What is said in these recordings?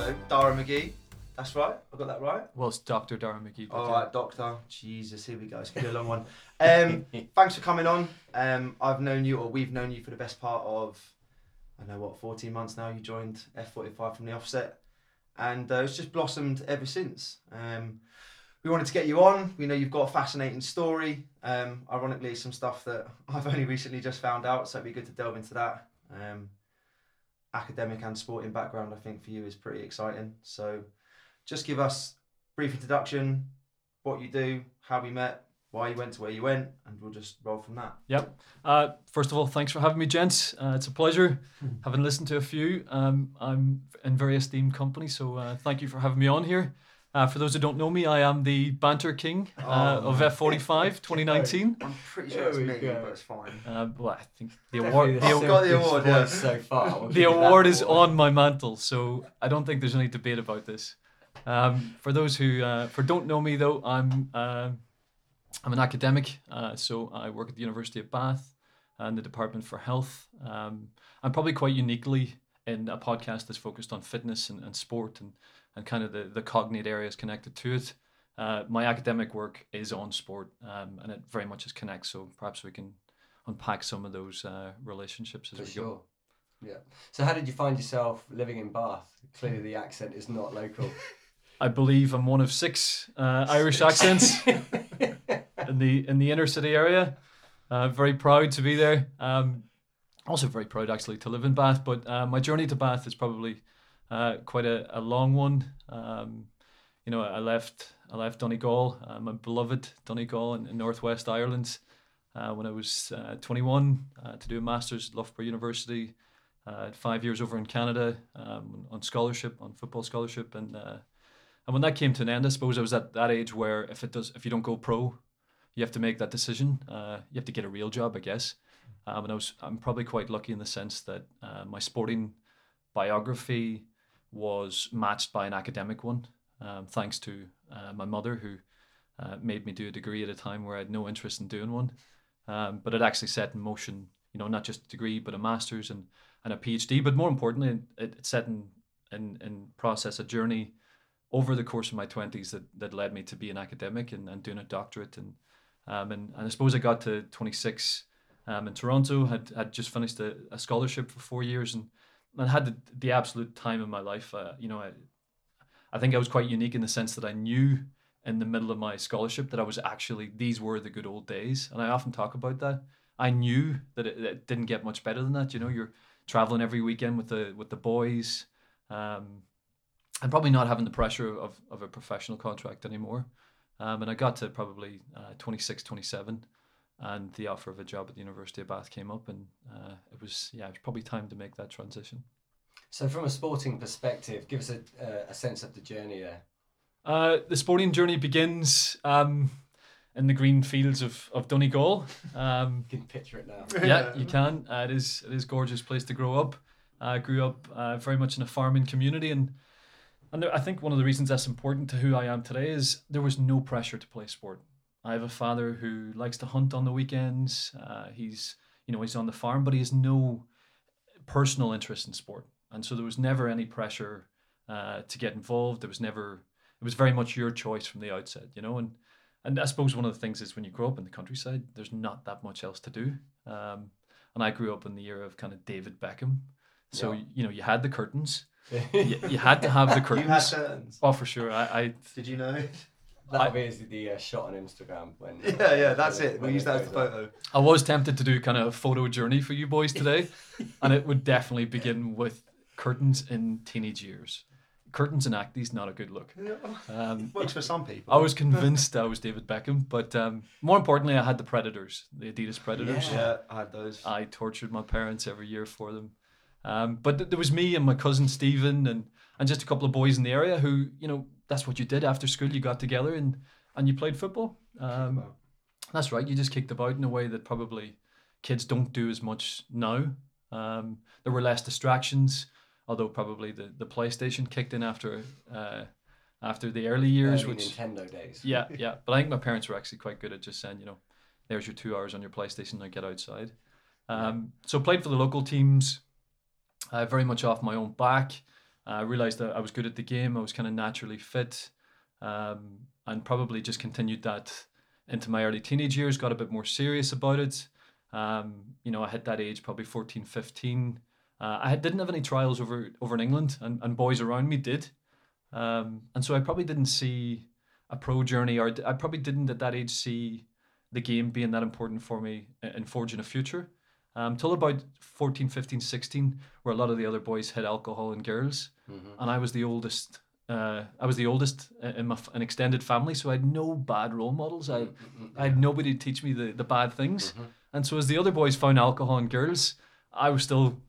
So, Dara McGee. That's right. I got that right. Well, it's Dr. Dara McGee. All right, Doctor. Jesus, here we go. It's gonna be a long one. Um, thanks for coming on. Um, I've known you, or we've known you for the best part of, I know what, 14 months now. You joined F45 from the offset, and uh, it's just blossomed ever since. Um, we wanted to get you on. We know you've got a fascinating story. Um, ironically, some stuff that I've only recently just found out, so it'd be good to delve into that. Academic and sporting background, I think, for you is pretty exciting. So, just give us a brief introduction, what you do, how we met, why you went to where you went, and we'll just roll from that. Yep. Uh, first of all, thanks for having me, gents. Uh, it's a pleasure. Having listened to a few, um, I'm in very esteemed company, so uh, thank you for having me on here. Uh, for those who don't know me, I am the banter king uh, Oh, of. F45 2019. I'm pretty sure There it's me, go. but it's fine. Uh, well, I think the Definitely award, the the, got the award, yeah. so far. We'll the give you that award is on my mantle, so I don't think there's any debate about this. Um, for those who uh, for don't know me though, I'm uh, I'm an academic, uh, so I work at the University of Bath and the Department for Health. Um, I'm probably quite uniquely in a podcast that's focused on fitness and, and sport and, and kind of the, the cognate areas connected to it. Uh, my academic work is on sport um, and it very much is connects, so perhaps we can unpack some of those uh, relationships as For we go. sure. Yeah. So how did you find yourself living in Bath? Clearly the accent is not local. I believe I'm one of six uh, Irish accents in the in the inner city area. Uh, very proud to be there. Um, also very proud actually to live in Bath. But uh, my journey to Bath is probably uh, quite a, a long one. Um, you know, I left I left Donegal, uh, my beloved Donegal in, in northwest Ireland, uh, when I was uh, 21 uh, to do a master's at Loughborough University. Uh, five years over in Canada um, on scholarship, on football scholarship, and and when that came to an end, I suppose I was at that age where if it does, if you don't go pro, you have to make that decision. You have to get a real job, I guess. Um, and I was, I'm probably quite lucky in the sense that my sporting biography was matched by an academic one, um, thanks to uh, my mother who uh, made me do a degree at a time where I had no interest in doing one. Um, but it actually set in motion, you know, not just a degree, but a master's and, and a PhD. But more importantly, it, it set in, in, in process a journey over the course of my 20s that, that led me to be an academic and, and doing a doctorate. And, um, and, and I suppose I got to 26 um, in Toronto, had, had just finished a, a scholarship for four years and, and had the, the absolute time of my life. Uh, you know, I, I think I was quite unique in the sense that I knew in the middle of my scholarship that I was actually, these were the good old days. And I often talk about that. I knew that it, it didn't get much better than that. You know, you're traveling every weekend with the, with the boys. Um, and probably not having the pressure of, of a professional contract anymore. Um, and I got to probably uh, 26, 27, and the offer of a job at the University of Bath came up, and uh, it was yeah, it was probably time to make that transition. so from a sporting perspective, give us a, uh, a sense of the journey there. Uh, the sporting journey begins um, in the green fields of, of Donegal. Um, You can picture it now. yeah, you can. Uh, it is it is a gorgeous place to grow up. I grew up uh, very much in a farming community, and and there, I think one of the reasons that's important to who I am today is there was no pressure to play sport. I have a father who likes to hunt on the weekends. Uh, he's you know he's on the farm, but he has no personal interest in sport, and so there was never any pressure uh, to get involved. There was never it was very much your choice from the outset, you know, and and I suppose one of the things is when you grow up in the countryside, there's not that much else to do. Um, and I grew up in the era of kind of David Beckham, so Yeah. you know you had the curtains, you, you had to have the You had curtains. Oh, for sure. I, I Did you know? That'll be the uh, shot on Instagram when. Yeah, yeah, that's when it. We'll use that as goes the up. photo. I was tempted to do kind of a photo journey for you boys today, and it would definitely begin with curtains in teenage years. Curtains and acties, not a good look. Um, Works for some people. I was convinced I was David Beckham, but um, more importantly, I had the Predators, the Adidas Predators. Yeah, I had those. I tortured my parents every year for them. Um, but th- there was me and my cousin Stephen and, and just a couple of boys in the area who, you know, that's what you did after school. You got together and, and you played football. Um, that's right. You just kicked about in a way that probably kids don't do as much now. Um, there were less distractions, although probably the, the PlayStation kicked in after uh, after the early years, Early which Nintendo days. yeah, yeah. But I think my parents were actually quite good at just saying, you know, there's your two hours on your PlayStation, now get outside. Um, so played for the local teams, uh, very much off my own back. I realized that I was good at the game. I was kind of naturally fit, um, and probably just continued that into my early teenage years. Got a bit more serious about it. Um, you know, I hit that age probably 14, 15. Uh, I didn't have any trials over over in England, and, and boys around me did, um, and so I probably didn't see a pro journey, or I probably didn't at that age see the game being that important for me in forging a future. Um, about 14, 15, 16, where a lot of the other boys had alcohol and girls, Mm-hmm. and I was the oldest. Uh, I was the oldest in my an extended family, so I had no bad role models. I, I had nobody to teach me the, the bad things. Mhm. And so as the other boys found alcohol and girls, I was still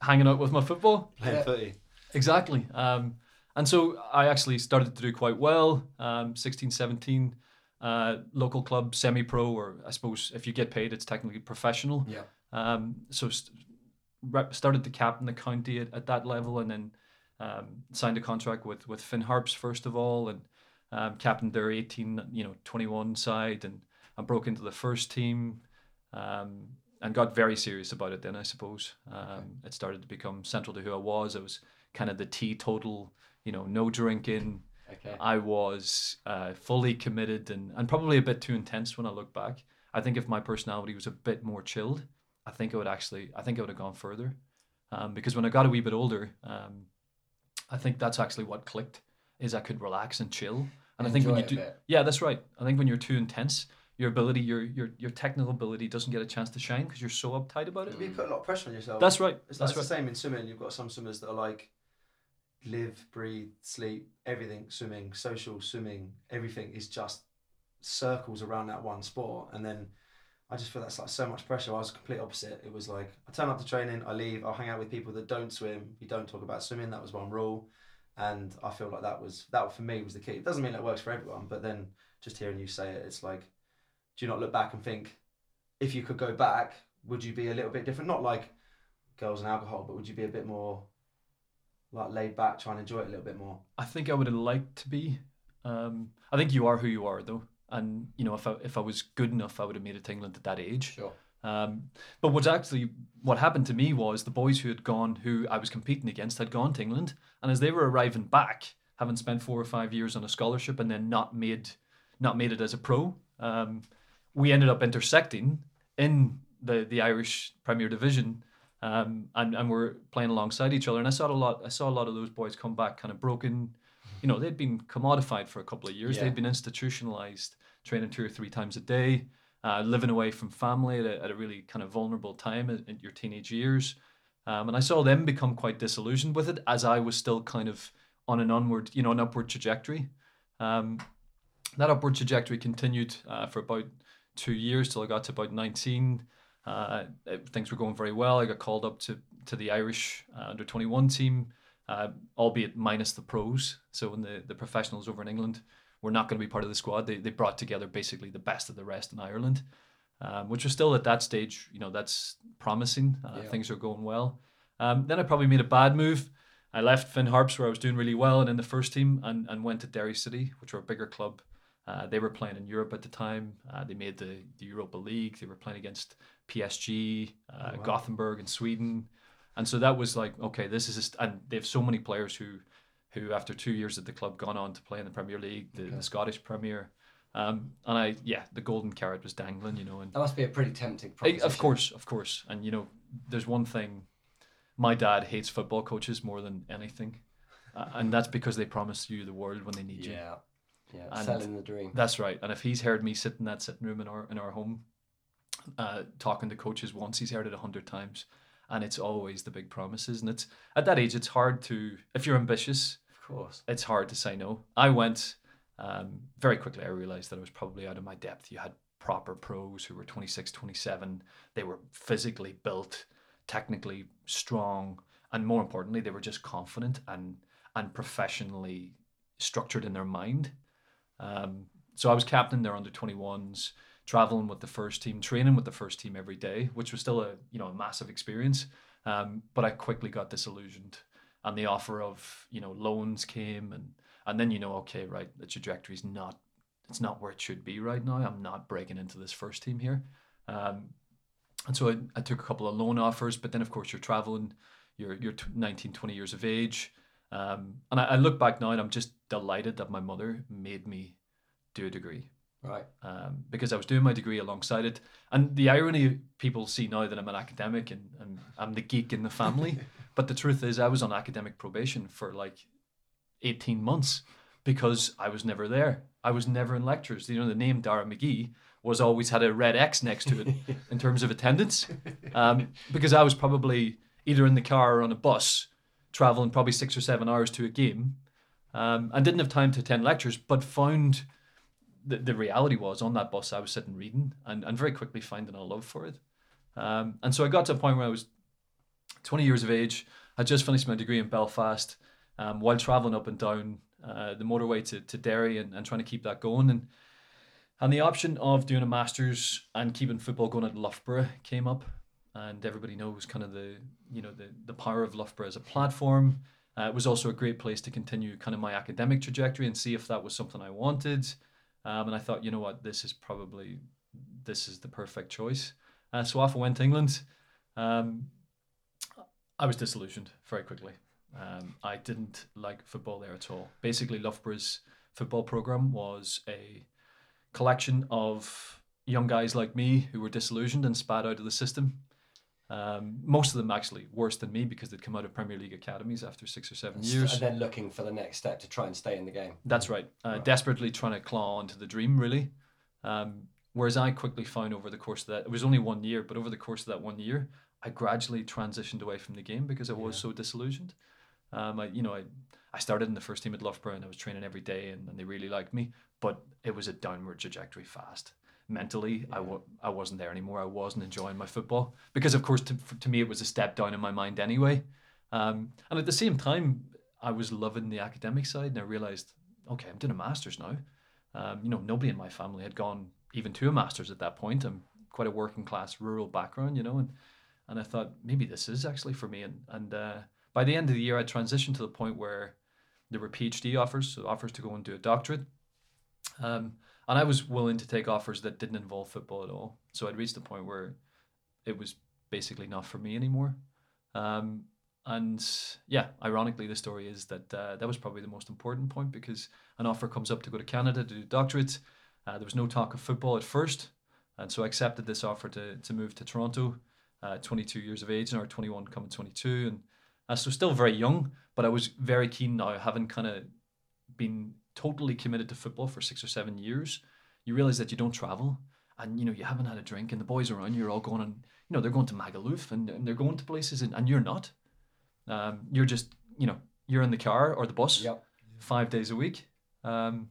hanging out with my football. Playing Yeah. footy. Exactly. Um, and so I actually started to do quite well. Um, 16, 17, uh, local club, semi-pro, or I suppose if you get paid, it's technically professional. Yeah. Um, so st- started to captain the county at, at that level, and then um, signed a contract with with Finn Harps first of all, and um, captained their 18, you know, 21 side, and I broke into the first team, um, and got very serious about it. Then I suppose um, it started to become central to who I was. I was kind of the teetotal, you know, no drinking. Okay. I was uh, fully committed and, and probably a bit too intense when I look back. I think if my personality was a bit more chilled, I think I would actually, I think I would have gone further. Um, because when I got a wee bit older, um, I think that's actually what clicked is I could relax and chill. And I think when you do, bit. yeah, that's right. I think when you're too intense, your ability, your your your technical ability doesn't get a chance to shine because you're so uptight about it. You put a lot of pressure on yourself. That's right. It's That's like right. the same in swimming. You've got some swimmers that are like live, breathe, sleep, everything swimming, social swimming, everything is just circles around that one sport. And then I just feel that's like so much pressure. I was complete opposite. It was like I turn up to training, I leave, I'll hang out with people that don't swim. You don't talk about swimming. That was one rule. And I feel like that was that for me was the key. It doesn't mean it works for everyone, but then just hearing you say it, it's like, do you not look back and think, if you could go back, would you be a little bit different? Not like girls and alcohol, but would you be a bit more like laid back, trying to enjoy it a little bit more? I think I would have liked to be. Um, I think you are who you are, though, and you know if I if I was good enough, I would have made it to England at that age. Sure. Um, but what's actually what happened to me was the boys who had gone, who I was competing against, had gone to England, and as they were arriving back, having spent four or five years on a scholarship and then not made not made it as a pro, um, we ended up intersecting in the the Irish Premier Division. Um, and, and we're playing alongside each other, and I saw a lot. I saw a lot of those boys come back kind of broken. You know, they'd been commodified for a couple of years. Yeah. They'd been institutionalized, training two or three times a day uh, living away from family at a, at a really kind of vulnerable time in, in your teenage years. Um, and I saw them become quite disillusioned with it as I was still kind of on an onward, you know, an upward trajectory. Um, that upward trajectory continued uh, for about two years till I got to about 19. Uh, things were going very well. I got called up to, to the Irish uh, under 21 team, uh, albeit minus the pros. So in the, the professionals over in England were not going to be part of the squad, they, they brought together basically the best of the rest in Ireland, um, which was still at that stage, you know, that's promising. Uh, Yeah. Things are going well. Um, then I probably made a bad move. I left Finn Harps where I was doing really well and in the first team and, and went to Derry City, which were a bigger club. Uh, they were playing in Europe at the time. Uh, they made the, the Europa League. They were playing against PSG, uh, Oh, wow. Gothenburg, and Sweden. And so that was like, okay, this is, a st- and they have so many players who, who after two years at the club, gone on to play in the Premier League, the, Okay. the Scottish Premier. Um, and I, yeah, the golden carrot was dangling, you know, and That must be a pretty tempting proposition. of course, of course. And you know, there's one thing. My dad hates football coaches more than anything, uh, and that's because they promise you the world when they need you. Yeah. Yeah. And- Selling the dream. That's right. And if he's heard me sit in that sitting room in our in our home, uh, talking to coaches once, he's heard it a hundred times, and it's always the big promises. And it's at that age, it's hard to if you're ambitious, course. it's hard to say no. I went um, very quickly. I realized that I was probably out of my depth. You had proper pros who were 26, 27. They were physically built, technically strong, and more importantly, they were just confident and and professionally structured in their mind. Um, so I was captain their under 21s, traveling with the first team, training with the first team every day, which was still a you know a massive experience. Um, but I quickly got disillusioned, and the offer of you know loans came, and and then you know okay right the trajectory's not it's not where it should be right now. I'm not breaking into this first team here. Um, and so I, I took a couple of loan offers, but then of course you're traveling, you're, you're 19, 20 years of age. Um, and I, I look back now and I'm just delighted that my mother made me do a degree Right. um, because I was doing my degree alongside it. And the irony people see now that I'm an academic and, and I'm the geek in the family. but the truth is, I was on academic probation for like 18 months because I was never there. I was never in lectures. You know, the name Dara McGee was always had a red X next to it in terms of attendance um, because I was probably either in the car or on a bus traveling probably six or seven hours to a game um, and didn't have time to attend lectures, but found the, the reality was on that bus I was sitting reading and, and very quickly finding a love for it. Um, and so I got to a point where I was 20 years of age. I just finished my degree in Belfast um, while traveling up and down uh, the motorway to, to Derry and, and trying to keep that going. And and the option of doing a master's and keeping football going at Loughborough came up. And everybody knows kind of the you know the the power of Loughborough as a platform. Uh, it was also a great place to continue kind of my academic trajectory and see if that was something I wanted. Um, and I thought, you know what, this is probably this is the perfect choice. Uh, so off I went to England. Um, I was disillusioned very quickly. Um, I didn't like football there at all. Basically, Loughborough's football program was a collection of young guys like me who were disillusioned and spat out of the system. Um, most of them actually worse than me because they'd come out of Premier League academies after six or seven years. And then looking for the next step to try and stay in the game. That's right. Uh, Right. Desperately trying to claw onto the dream, really. Um, whereas I quickly found over the course of that, it was only one year, but over the course of that one year, I gradually transitioned away from the game because I was so disillusioned. Um, I, you know, I, I started in the first team at Loughborough and I was training every day and, and they really liked me, but it was a downward trajectory fast. Mentally, I w- I wasn't there anymore. I wasn't enjoying my football because, of course, to, to me, it was a step down in my mind anyway. Um, and at the same time, I was loving the academic side and I realized, okay, I'm doing a master's now. Um, you know, nobody in my family had gone even to a master's at that point. I'm quite a working class rural background, you know, and and I thought maybe this is actually for me. And and uh, by the end of the year, I transitioned to the point where there were PhD offers, so offers to go and do a doctorate. Um, and I was willing to take offers that didn't involve football at all. So I'd reached the point where it was basically not for me anymore. Um, and yeah, ironically, the story is that uh, that was probably the most important point because an offer comes up to go to Canada to do doctorate. Uh, there was no talk of football at first, and so I accepted this offer to to move to Toronto. Uh, 22 years of age now, or 21 coming 22, and uh, so still very young. But I was very keen now, having kind of been totally committed to football for six or seven years. You realize that you don't travel, and you know you haven't had a drink, and the boys around you are all going and You know they're going to Magaluf and, and they're going to places, and, and you're not. Um, you're just you know you're in the car or the bus Yep. five days a week. Um,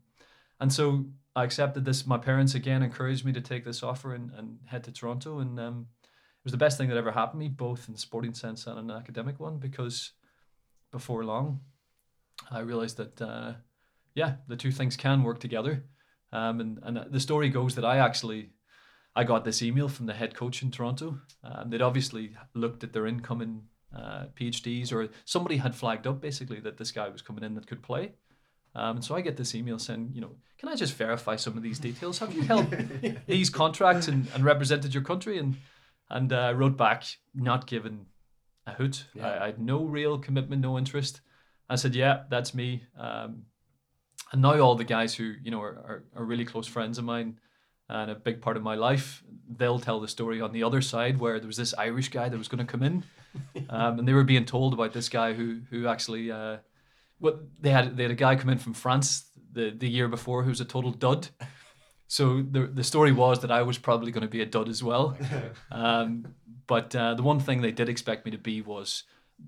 and so I accepted this. My parents again encouraged me to take this offer and, and head to Toronto. And um, was the best thing that ever happened to me, both in the sporting sense and an academic one, because before long, I realized that, uh, yeah, the two things can work together. Um, and, and the story goes that I actually, I got this email from the head coach in Toronto. Um, they'd obviously looked at their incoming uh, PhDs or somebody had flagged up basically that this guy was coming in that could play. Um, and so I get this email saying, you know, can I just verify some of these details? Have you held these contracts and, and represented your country? And and uh, I wrote back, not given a hoot. Yeah. I, I had no real commitment, no interest. I said, yeah, that's me. Um, and now all the guys who you know are, are, are really close friends of mine and a big part of my life, they'll tell the story on the other side where there was this Irish guy that was going to come in, um, and they were being told about this guy who who actually. Uh, what they had they had a guy come in from France the, the year before who was a total dud. So the the story was that I was probably going to be a dud as well. Um, but uh, the one thing they did expect me to be was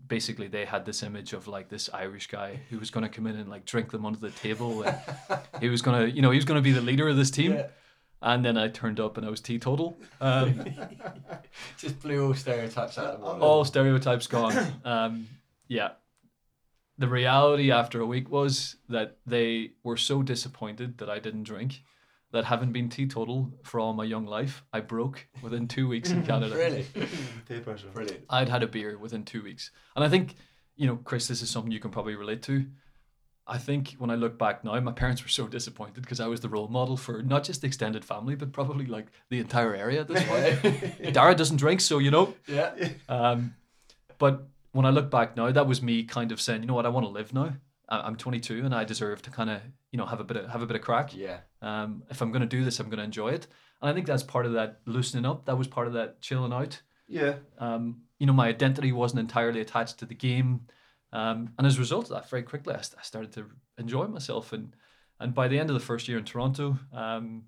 basically they had this image of like this Irish guy who was going to come in and like drink them under the table. And he was going to you know he was going to be the leader of this team. Yeah. And then I turned up and I was teetotal. Um, Just blew all stereotypes out of the water. all stereotypes gone. Um, yeah. The reality after a week was that they were so disappointed that I didn't drink that having been teetotal for all my young life, I broke within two weeks in Canada. Really? Peer pressure. Brilliant. I'd had a beer within two weeks. And I think, you know, Chris, this is something you can probably relate to. I think when I look back now, my parents were so disappointed because I was the role model for not just the extended family, but probably like the entire area at this point. Dara doesn't drink, so you know, Yeah. um, but when I look back now, that was me kind of saying, you know what, I want to live now. I'm 22 and I deserve to kind of you know have a bit of have a bit of crack. Yeah. Um, if I'm going to do this, I'm going to enjoy it. And I think that's part of that loosening up. That was part of that chilling out. Yeah. Um, you know, my identity wasn't entirely attached to the game. Um, and as a result of that, very quickly, I started to enjoy myself. And, and by the end of the first year in Toronto, um,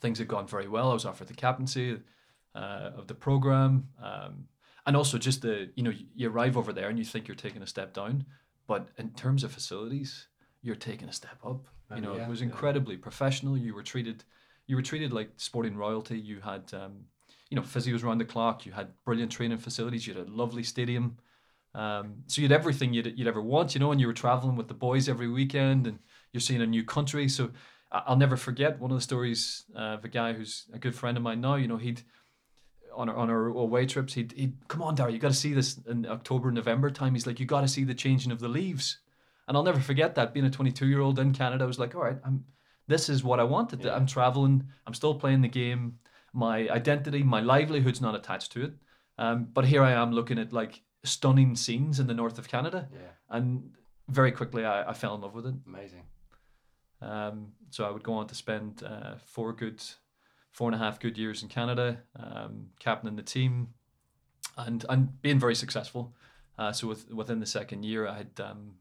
things had gone very well. I was offered the captaincy uh, of the program. Um, and also just the, you know, you arrive over there and you think you're taking a step down. But in terms of facilities, you're taking a step up. You know, yeah, it was yeah. incredibly professional. You were treated, you were treated like sporting royalty. You had, um, you know, physios around the clock. You had brilliant training facilities. You had a lovely stadium. Um, so you had everything you'd, you'd ever want, you know, and you were traveling with the boys every weekend and you're seeing a new country. So I'll never forget one of the stories uh, of a guy who's a good friend of mine now. You know, he'd on our, on our away trips, he'd, he'd come on, Darry, you got to see this in October, November time. He's like, you got to see the changing of the leaves. And I'll never forget that being a 22 year old in Canada. I was like, all right, I'm, this is what I wanted. Yeah. I'm traveling. I'm still playing the game. My identity, my livelihood's not attached to it. Um, but here I am looking at like stunning scenes in the north of Canada. Yeah. And very quickly I, I fell in love with it. Amazing. Um, so I would go on to spend uh, four good, four and a half good years in Canada, um, captaining the team, and and being very successful. Uh, so with, within the second year, I had um,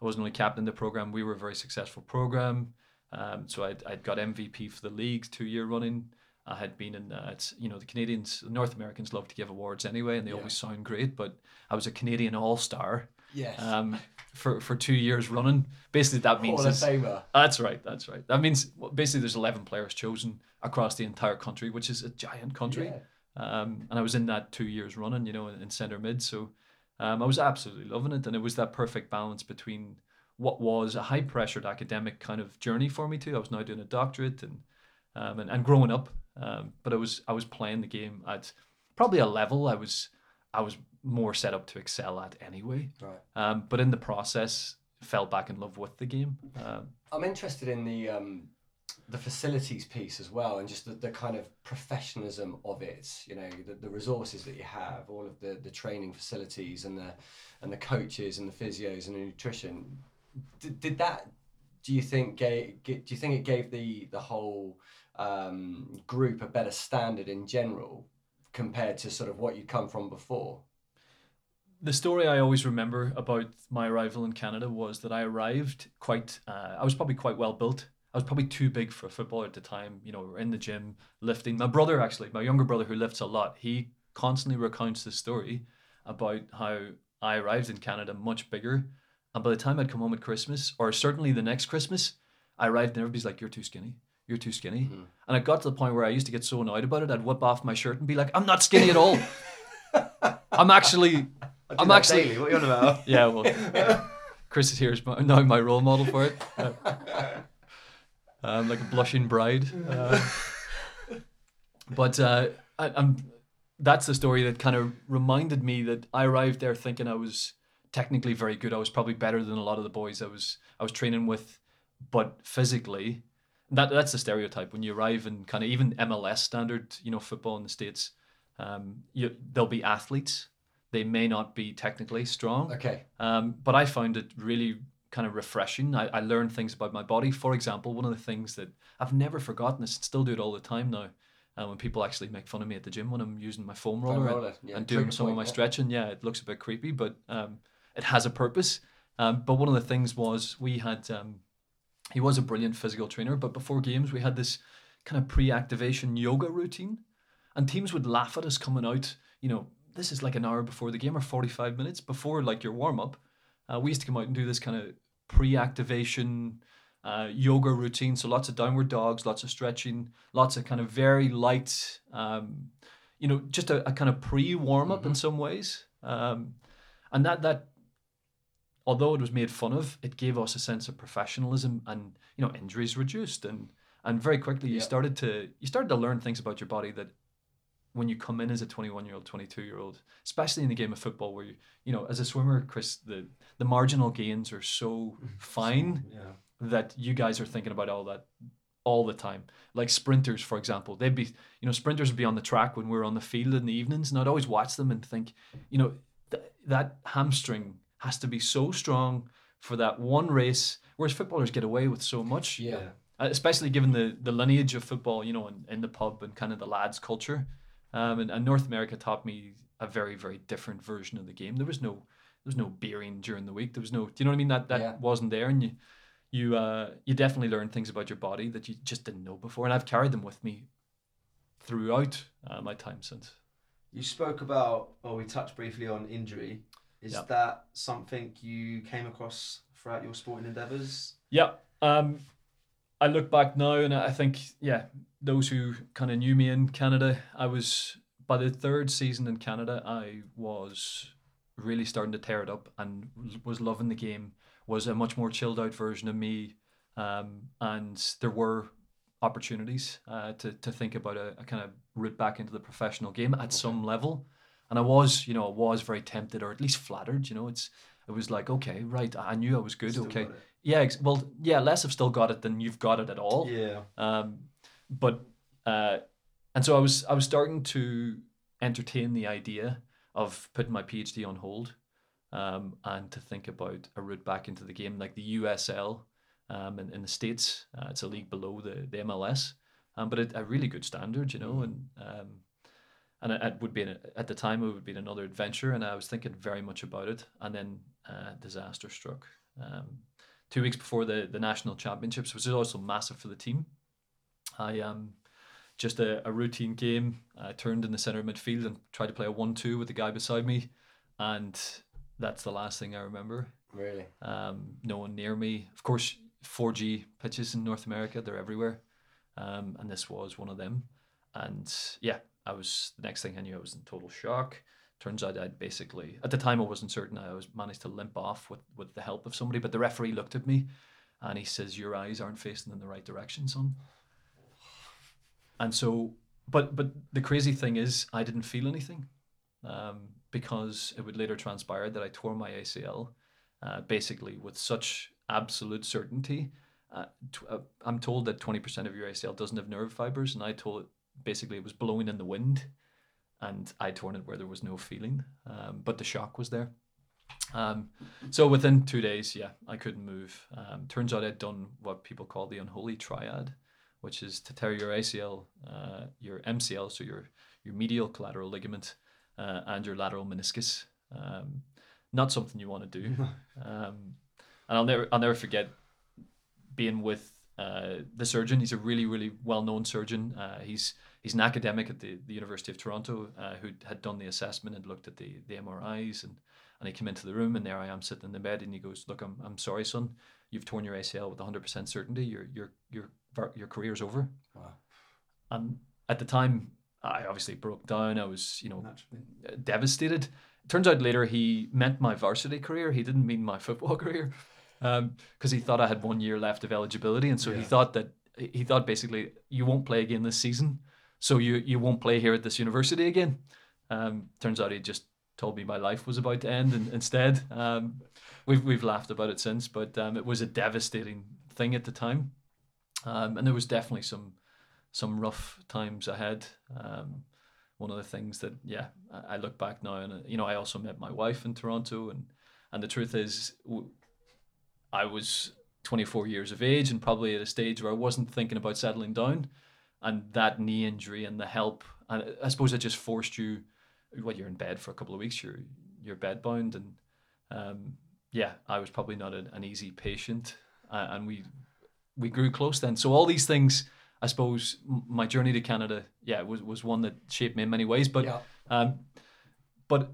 I wasn't only captain the program. We were a very successful program. Um, so I'd, I'd got MVP for the league two year running. I had been in, uh, it's, you know, the Canadians, North Americans love to give awards anyway, and they Yeah. always sound great. But I was a Canadian All Star Yes. um, for for two years running. Basically, that means Hall of Famer. that's right. That's right. That means basically there's 11 players chosen across the entire country, which is a giant country. Yeah. Um, and I was in that two years running, you know, in, in centre mid. So um, I was absolutely loving it. And it was that perfect balance between what was a high pressured academic kind of journey for me too. I was now doing a doctorate and um, and, and growing up. Um, but I was I was playing the game at probably a level I was I was more set up to excel at anyway. Right. Um, but in the process, fell back in love with the game. Um, I'm interested in the um, the facilities piece as well, and just the, the kind of professionalism of it. You know, the, the resources that you have, all of the, the training facilities, and the and the coaches and the physios and the nutrition. Did, did that? Do you think gave, Do you think it gave the the whole um, group a better standard in general compared to sort of what you'd come from before? The story I always remember about my arrival in Canada was that I arrived quite, uh, I was probably quite well built. I was probably too big for a footballer at the time. You know, we were in the gym lifting. My brother, actually, my younger brother who lifts a lot, he constantly recounts the story about how I arrived in Canada much bigger. And by the time I'd come home at Christmas, or certainly the next Christmas, I arrived and everybody's like, You're too skinny. You're too skinny. Mhm. And I got to the point where I used to get so annoyed about it, I'd whip off my shirt and be like, I'm not skinny at all. I'm actually I'm actually- daily. What are you on about? yeah, well, Chris is here is my, now my role model for it. Uh, um, like a blushing bride. Uh, but uh, I, I'm, that's the story that kind of reminded me that I arrived there thinking I was technically very good. I was probably better than a lot of the boys I was I was training with, but physically, that that's the stereotype when you arrive in kind of even MLS standard, you know, football in the states. Um, you there'll be athletes. They may not be technically strong, Okay. um, but I found it really kind of refreshing. I, I learned things about my body. For example, one of the things that I've never forgotten, I still do it all the time now. Uh, when people actually make fun of me at the gym when I'm using my foam roller, Foam and- yeah, and doing some of my yeah. stretching, yeah, it looks a bit creepy, but um, it has a purpose. Um, but one of the things was we had, um, he was a brilliant physical trainer, but before games we had this kind of pre-activation yoga routine, and teams would laugh at us coming out. You know, this is like an hour before the game or forty-five minutes before like your warm-up. Uh, we used to come out and do this kind of pre-activation uh, yoga routine. So lots of downward dogs, lots of stretching, lots of kind of very light, um, you know, just a, a kind of pre-warm-up in some ways. Um, and that that although it was made fun of, it gave us a sense of professionalism and you know injuries reduced and and very quickly you started to you started to learn things about your body that when you come in as a 21 year old 22 year old especially in the game of football where you you know as a swimmer chris the the marginal gains are so fine Yeah. that you guys are thinking about all that all the time. Like sprinters, for example, they'd be, you know, sprinters would be on the track when we were on the field in the evenings, and I'd always watch them and think, you know, th- that hamstring has to be so strong for that one race. Whereas footballers get away with so much, Yeah. uh, especially given the the lineage of football, you know, in, in the pub and kind of the lads culture. Um, and, and North America taught me a very very different version of the game. There was no there was no beering during the week. There was no, do you know what I mean? That that Yeah. wasn't there, and you you uh you definitely learn things about your body that you just didn't know before, and I've carried them with me throughout uh, my time since. You spoke about, or we touched briefly on injury. Is Yep. that something you came across throughout your sporting endeavours? Yeah. Um, I look back now and I think, yeah, those who kind of knew me in Canada, I was, by the third season in Canada, I was really starting to tear it up and was loving the game, was a much more chilled out version of me. Um, and there were opportunities uh, to, to think about a, a kind of route back into the professional game at some level. And I was, you know, I was very tempted or at least flattered, you know, it's, it was like, okay, right, I knew I was good. Still okay. Yeah, ex- well, yeah, less have still got it than you've got it at all. Yeah. Um, but uh, and so I was I was starting to entertain the idea of putting my PhD on hold, um, and to think about a route back into the game like the USL, um, in, in the states. Uh, it's a league below the the MLS, um, but at a really good standard, you know, and um, and it, it would be an, at the time it would be another adventure, and I was thinking very much about it, and then uh, disaster struck. Um, two weeks before the, the national championships, which is also massive for the team. I um just a, a routine game. I turned in the centre of midfield and tried to play a one-two with the guy beside me, and that's the last thing I remember. Really. Um, no one near me. Of course, 4G pitches in North America, they're everywhere. Um, and this was one of them. And yeah, I was, the next thing I knew, I was in total shock. Turns out I'd basically, at the time I wasn't certain, I was managed to limp off with, with the help of somebody. But the referee looked at me and he says, Your eyes aren't facing in the right direction, son. And so, but but the crazy thing is, I didn't feel anything um, because it would later transpire that I tore my ACL uh, basically with such absolute certainty. Uh, uh, I'm told that 20% of your ACL doesn't have nerve fibers, and I told basically it was blowing in the wind, and I torn it where there was no feeling, um, but the shock was there. Um, so within two days, yeah, I couldn't move. Um, turns out I'd done what people call the unholy triad, which is to tear your ACL, uh, your MCL, so your your medial collateral ligament, uh, and your lateral meniscus. Um, not something you want to do. Um, and I'll never I'll never forget being with uh, the surgeon. He's a really really well known surgeon. Uh, he's he's an academic at the, the University of Toronto uh, who had done the assessment and looked at the the MRIs and and he came into the room and there I am sitting in the bed and he goes, look, I'm I'm sorry, son, you've torn your ACL with 100% certainty. Your your your your career's over. Wow. And at the time, I obviously broke down. I was you know Naturally. devastated. Turns out later he meant my varsity career. He didn't mean my football career, because he thought I had one year left of eligibility, and so he thought that he thought basically you won't play again this season, so you you won't play here at this university again. Um, turns out he just told me my life was about to end, and instead, um, we've we've laughed about it since, but um, it was a devastating thing at the time, um, and there was definitely some some rough times ahead. Um, one of the things that yeah I, I look back now and you know I also met my wife in Toronto and and the truth is I was 24 years of age and probably at a stage where I wasn't thinking about settling down. And that knee injury and the help and I suppose it just forced you well you're in bed for a couple of weeks you're you're bed bound and um, yeah I was probably not an, an easy patient uh, and we we grew close then so all these things I suppose m- my journey to Canada, yeah, was, was one that shaped me in many ways. But yeah. um, but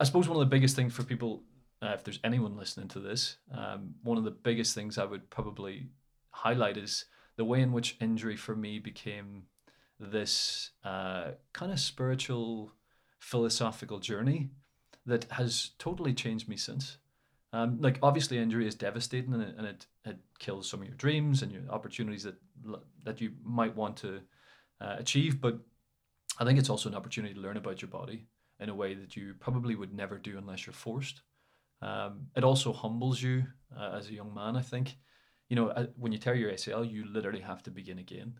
I suppose one of the biggest things for people, uh, if there's anyone listening to this, um, one of the biggest things I would probably highlight is the way in which injury for me became this uh, kind of spiritual, philosophical journey that has totally changed me since. Um, like obviously injury is devastating and it, and it, it kills some of your dreams and your opportunities that that you might want to uh, achieve but I think it's also an opportunity to learn about your body in a way that you probably would never do unless you're forced. Um, it also humbles you uh, as a young man I think. You know uh, when you tear your ACL you literally have to begin again.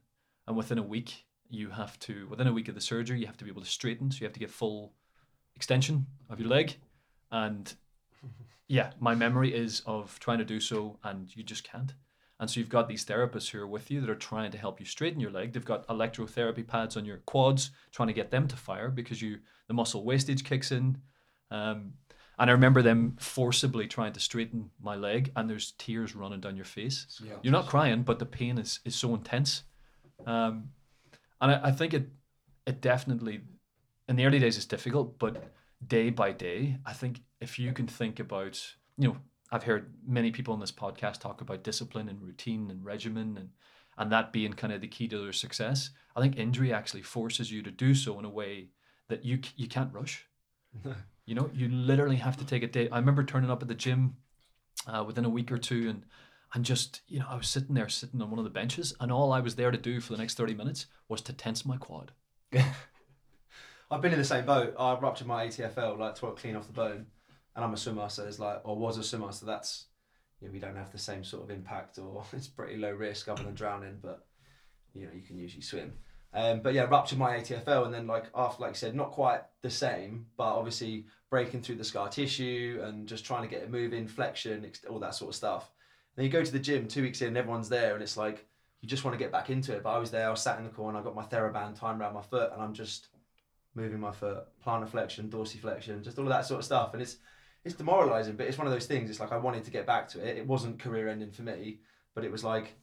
And within a week you have to within a week of the surgery you have to be able to straighten so you have to get full extension of your leg and yeah, my memory is of trying to do so, and you just can't. And so you've got these therapists who are with you that are trying to help you straighten your leg. They've got electrotherapy pads on your quads, trying to get them to fire because you the muscle wastage kicks in. Um, and I remember them forcibly trying to straighten my leg, and there's tears running down your face. Yeah. You're not crying, but the pain is, is so intense. Um, and I, I think it it definitely in the early days it's difficult, but day by day, I think if you can think about, you know, I've heard many people on this podcast talk about discipline and routine and regimen and and that being kind of the key to their success. I think injury actually forces you to do so in a way that you you can't rush. You know, you literally have to take a day. I remember turning up at the gym uh, within a week or two, and and just you know, I was sitting there, sitting on one of the benches, and all I was there to do for the next thirty minutes was to tense my quad. I've been in the same boat. I ruptured my ATFL, like to clean off the bone, and I'm a swimmer, so it's like, or was a swimmer, so that's, you know, we don't have the same sort of impact, or it's pretty low risk other than drowning, but you know, you can usually swim. Um, but yeah, ruptured my ATFL, and then like after, like you said, not quite the same, but obviously breaking through the scar tissue and just trying to get it moving, flexion, all that sort of stuff. Then you go to the gym two weeks in, and everyone's there, and it's like you just want to get back into it. But I was there, I was sat in the corner, I got my TheraBand timed around my foot, and I'm just moving my foot, plantar flexion, dorsiflexion, just all of that sort of stuff. And it's it's demoralizing, but it's one of those things. It's like I wanted to get back to it. It wasn't career ending for me, but it was like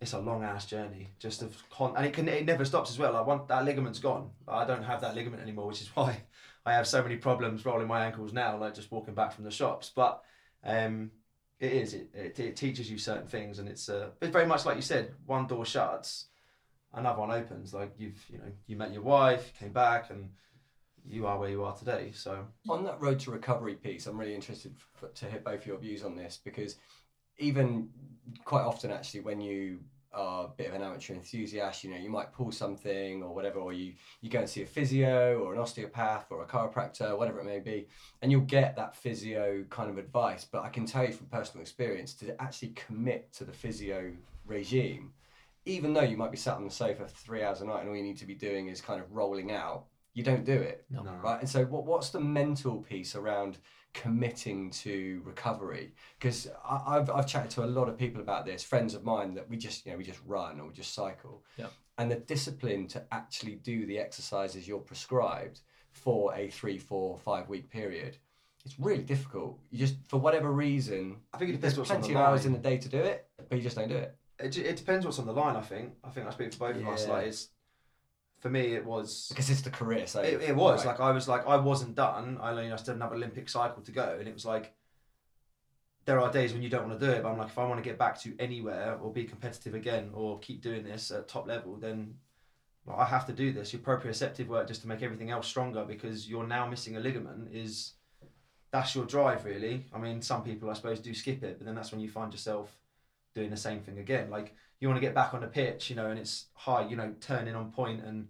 it's a long ass journey. Just of con- and it can it never stops as well. I want that ligament's gone. I don't have that ligament anymore, which is why I have so many problems rolling my ankles now, like just walking back from the shops. But um, it is it, it, it teaches you certain things, and it's uh, it's very much like you said. One door shuts, another one opens. Like you've you know you met your wife, came back, and you are where you are today. So On that road to recovery piece, I'm really interested to hear both your views on this because even quite often, actually, when you are a bit of an amateur enthusiast, you know, you might pull something or whatever, or you, you go and see a physio or an osteopath or a chiropractor, whatever it may be, and you'll get that physio kind of advice. But I can tell you from personal experience to actually commit to the physio regime, even though you might be sat on the sofa for three hours a night and all you need to be doing is kind of rolling out, you don't do it No. no. right? And so, what what's the mental piece around committing to recovery? Because I've I've chatted to a lot of people about this, friends of mine that we just you know we just run or we just cycle, Yeah. and the discipline to actually do the exercises you're prescribed for a three, four, five week period. It's really difficult. You just, for whatever reason, I think it there's depends what's on plenty the of hours in the day to do it, but you just don't do it. It, it depends what's on the line. I think. I think I speak for both of us. Like it's for me, it was. Because it's the career. So It, it was right. like I was like I wasn't done. I only I still another Olympic cycle to go, and it was like there are days when you don't want to do it. But I'm like, if I want to get back to anywhere or be competitive again or keep doing this at top level, then well, I have to do this. Your proprioceptive work just to make everything else stronger because you're now missing a ligament is that's your drive really. I mean, some people I suppose do skip it, but then that's when you find yourself doing the same thing again. Like you want to get back on the pitch, you know, and it's high, you know, turning on point and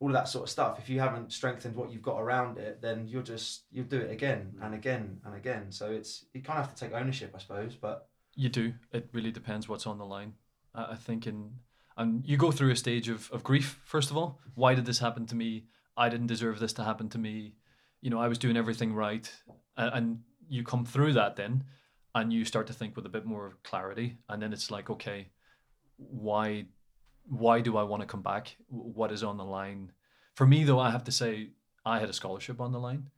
all of that sort of stuff. If you haven't strengthened what you've got around it, then you'll just you'll do it again mm. and again and again. So it's you kind of have to take ownership, I suppose. But You do. It really depends what's on the line. I, think in and you go through a stage of, of grief first of all. Why did this happen to me? I didn't deserve this to happen to me. You know, I was doing everything right, and you come through that then, and you start to think with a bit more clarity, and then it's like, okay, why, why do I want to come back? What is on the line? For me, though, I have to say I had a scholarship on the line,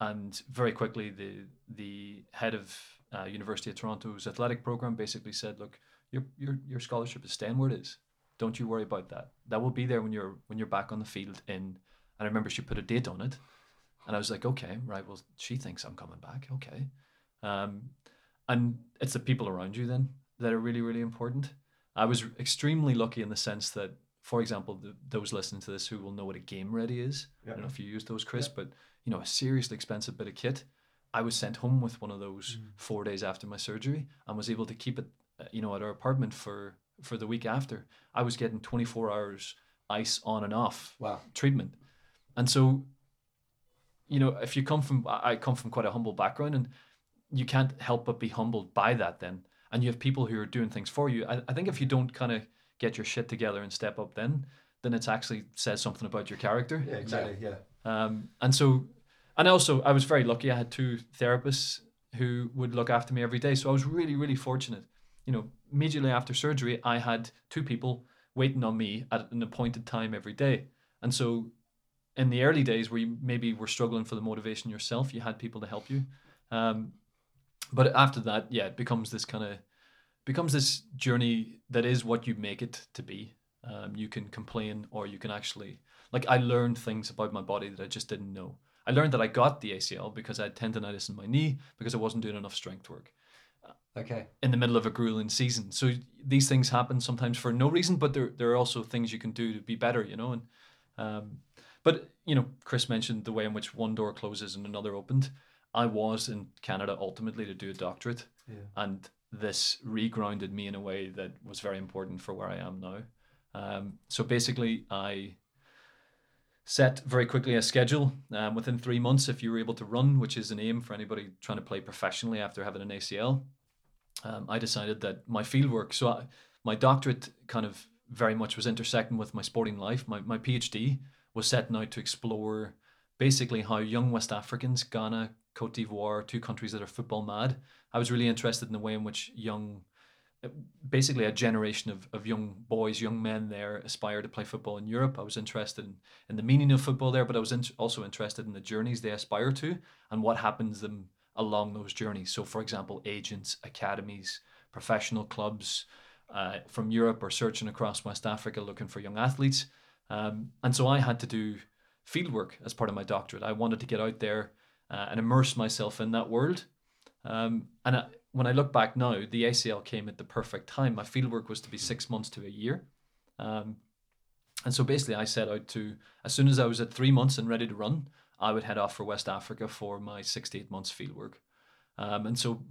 and very quickly the the head of uh, University of Toronto's athletic program basically said, "Look, your your your scholarship is staying where it is. Don't you worry about that. That will be there when you're when you're back on the field." In and I remember she put a date on it, and I was like, "Okay, right. Well, she thinks I'm coming back. Okay." Um, and it's the people around you then that are really really important. I was extremely lucky in the sense that, for example, the, those listening to this who will know what a Game Ready is. I don't know if you use those, Chris, but you know, a seriously expensive bit of kit. I was sent home with one of those four days after my surgery and was able to keep it, uh, you know, at our apartment for for the week after. I was getting 24 hours ice on and off Wow. treatment, and so, you know, if you come from, I come from quite a humble background, and you can't help but be humbled by that. Then, and you have people who are doing things for you. I, I think if you don't kind of get your shit together and step up, then then it's actually says something about your character. yeah, exactly. Yeah. Um, and so, and also I was very lucky. I had two therapists who would look after me every day, so I was really really fortunate. You know, immediately after surgery, I had two people waiting on me at an appointed time every day, and so in the early days where you maybe were struggling for the motivation yourself, you had people to help you. Um, but after that, yeah, it becomes this kind of becomes this journey that is what you make it to be. Um, you can complain or you can actually like I learned things about my body that I just didn't know. I learned that I got the ACL because I had tendonitis in my knee because I wasn't doing enough strength work Okay. in the middle of a grueling season. So these things happen sometimes for no reason, but there there are also things you can do to be better, you know. And um, but you know, Chris mentioned the way in which one door closes and another opened. I was in Canada ultimately to do a doctorate, Yeah. and this regrounded me in a way that was very important for where I am now. Um, so basically, I set very quickly a schedule. Um, within three months, if you were able to run, which is an aim for anybody trying to play professionally after having an ACL, um, I decided that my fieldwork, so I, my doctorate kind of very much was intersecting with my sporting life. My, my PhD was setting out to explore basically how young West Africans, Ghana, Cote d'Ivoire, two countries that are football mad, I was really interested in the way in which young, basically a generation of, of young boys, young men there aspire to play football in Europe. I was interested in, in the meaning of football there, but I was in, also interested in the journeys they aspire to and what happens them along those journeys. So, for example, agents, academies, professional clubs uh, from Europe are searching across West Africa looking for young athletes. Um, and so I had to do fieldwork as part of my doctorate. I wanted to get out there uh, and immerse myself in that world. Um, and I, when I look back now, the ACL came at the perfect time. My fieldwork was to be six months to a year. Um, and so basically, I set out to, as soon as I was at three months and ready to run, I would head off for West Africa for my six to eight months fieldwork. Um, and so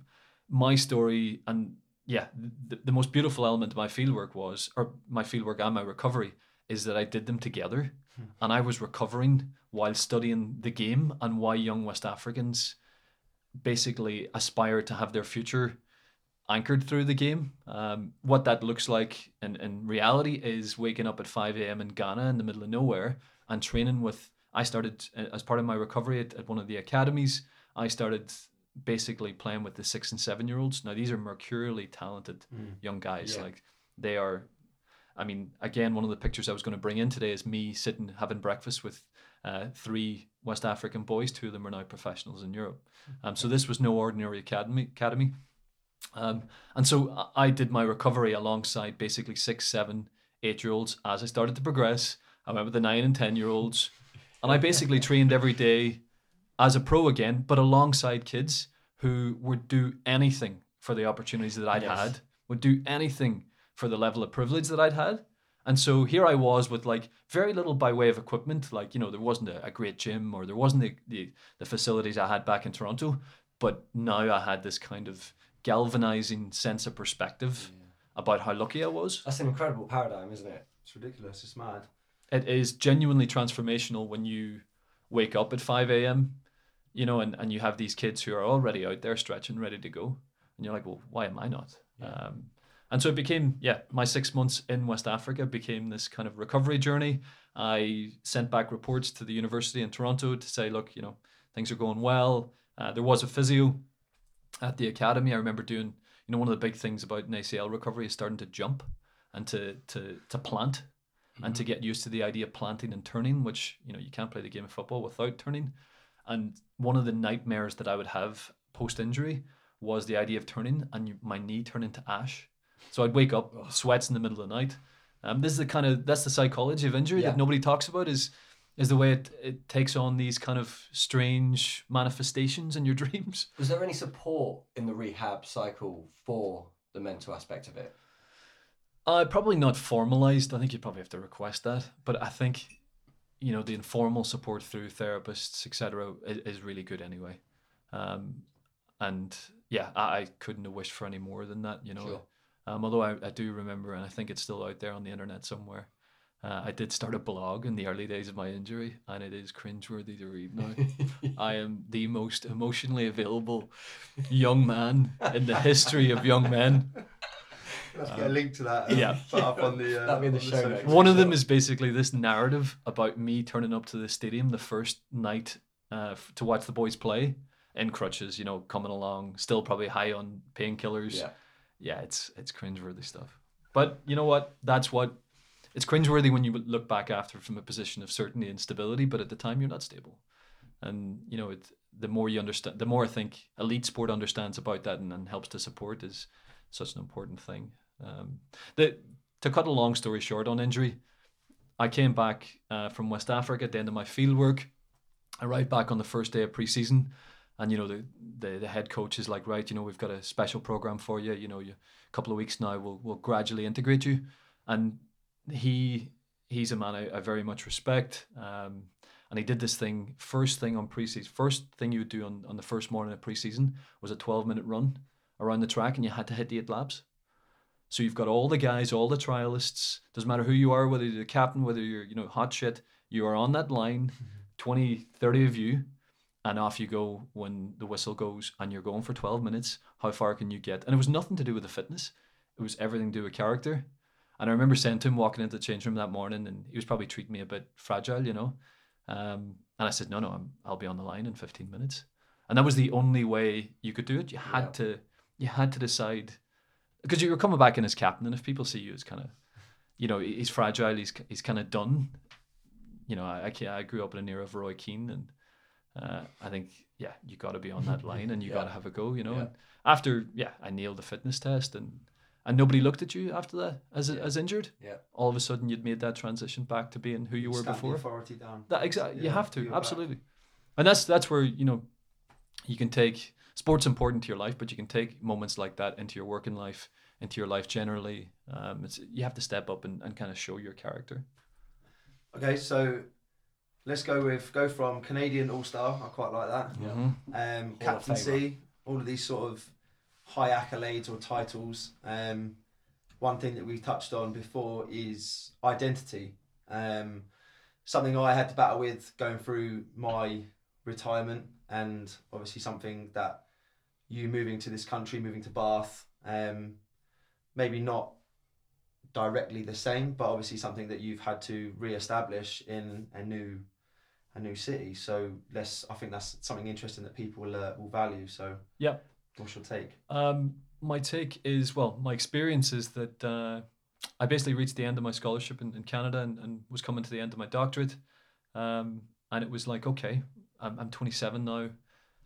my story, and yeah, the, the most beautiful element of my fieldwork was, or my fieldwork and my recovery, is that I did them together. And I was recovering while studying the game and why young West Africans basically aspire to have their future anchored through the game. Um, what that looks like in, in reality is waking up at 5 a.m. in Ghana in the middle of nowhere and training with. I started uh, as part of my recovery at, at one of the academies. I started basically playing with the six and seven year olds. Now, these are mercurially talented young guys. Yeah. Like they are. I mean, again, one of the pictures I was going to bring in today is me sitting having breakfast with uh, three West African boys. Two of them are now professionals in Europe. Um, so this was no ordinary academy. Academy, um, and so I did my recovery alongside basically six, seven, eight year olds. As I started to progress, I went with the nine and ten year olds, and I basically trained every day as a pro again, but alongside kids who would do anything for the opportunities that I'd Yes. had, would do anything for the level of privilege that I'd had. And so here I was with like very little by way of equipment. Like, you know, there wasn't a, a great gym or there wasn't the, the, the facilities I had back in Toronto. But now I had this kind of galvanizing sense of perspective about how lucky I was. That's an incredible paradigm, isn't it? It's ridiculous. It's mad. It is genuinely transformational when you wake up at 5 a.m., you know, and, and you have these kids who are already out there stretching, ready to go. And you're like, well, why am I not? Um, and so it became, yeah, my six months in West Africa became this kind of recovery journey. I sent back reports to the university in Toronto to say, look, you know, things are going well. Uh, there was a physio at the academy. I remember doing, you know, one of the big things about an ACL recovery is starting to jump and to to to plant and to get used to the idea of planting and turning, which you know you can't play the game of football without turning. And one of the nightmares that I would have post injury was the idea of turning and you, my knee turning to ash. So I'd wake up, sweats in the middle of the night. Um, this is the kind of that's the psychology of injury Yeah. that nobody talks about. Is is the way it, it takes on these kind of strange manifestations in your dreams. Was there any support in the rehab cycle for the mental aspect of it? Uh, probably not formalized. I think you probably have to request that. But I think, you know, the informal support through therapists, etc., is, is really good anyway. Um, and yeah, I, I couldn't have wished for any more than that. You know, Sure. Um, although I, I do remember, and I think it's still out there on the internet somewhere. Uh, I did start a blog in the early days of my injury, and it is cringeworthy to read now. I am the most emotionally available young man in the history of young men. Let's get a link to that. uh, yeah. Up on the. Uh, That'll be in the on show social notes. One of them is basically this narrative about me turning up to the stadium the first night uh, f- to watch the boys play in crutches. You know, coming along, still probably high on painkillers. Yeah. Yeah, it's it's cringeworthy stuff. But you know what? That's what it's cringeworthy when you look back after from a position of certainty and stability. But at the time, you're not stable, and you know it. The more you understand, the more I think elite sport understands about that and, and helps to support is such an important thing. Um, the to cut a long story short on injury, I came back uh, from West Africa at the end of my field work. I arrived back on the first day of preseason, and you know the, the the head coach is like, right, you know we've got a special program for you. You know, you a couple of weeks now we'll we'll gradually integrate you, and he he's a man I, I very much respect. Um, and he did this thing first thing on preseason. First thing you would do on, on the first morning of preseason was a twelve minute run around the track, and you had to hit the eight laps. So you've got all the guys, all the trialists. Doesn't matter who you are, whether you're the captain, whether you're you know hot shit. You are on that line, 20, 30 of you, and off you go when the whistle goes, and you're going for twelve minutes. How far can you get? And it was nothing to do with the fitness. It was everything to do with character. And I remember saying to him walking into the change room that morning, and he was probably treating me a bit fragile, you know. Um, and I said, no, no, I'm, I'll be on the line in 15 minutes. And that was the only way you could do it. You had Yeah. to, you had to decide, because you were coming back in as captain, and if people see you as kind of, you know, he's fragile, he's he's kind of done. You know, I I, I grew up in an era of Roy Keane, and uh, I think yeah, you got to be on that line, and you Yeah. got to have a go. You know, Yeah. and after yeah, I nailed the fitness test, and and nobody looked at you after that as Yeah. as injured. Yeah. All of a sudden, you'd made that transition back to being who you were before. authority down. That exactly, you Yeah, have to you're back. absolutely, and that's that's where you know you can take sports important to your life, but you can take moments like that into your working life, into your life generally. Um, it's you have to step up and, and kind of show your character. Okay, so let's go with go from Canadian All Star. I quite like that. Yeah. Mhm. Um, captaincy, all of these sort of high accolades or titles. Um, one thing that we touched on before is identity. Um, something I had to battle with going through my retirement, and obviously something that you moving to this country, moving to Bath, um, maybe not directly the same, but obviously something that you've had to re-establish in a new a new city. So let's. I think that's something interesting that people will, uh, will value. So Yeah. what's your take? Um, my take is well, my experience is that uh, I basically reached the end of my scholarship in, in Canada and, and was coming to the end of my doctorate. Um, and it was like, okay, I'm, I'm 27 now.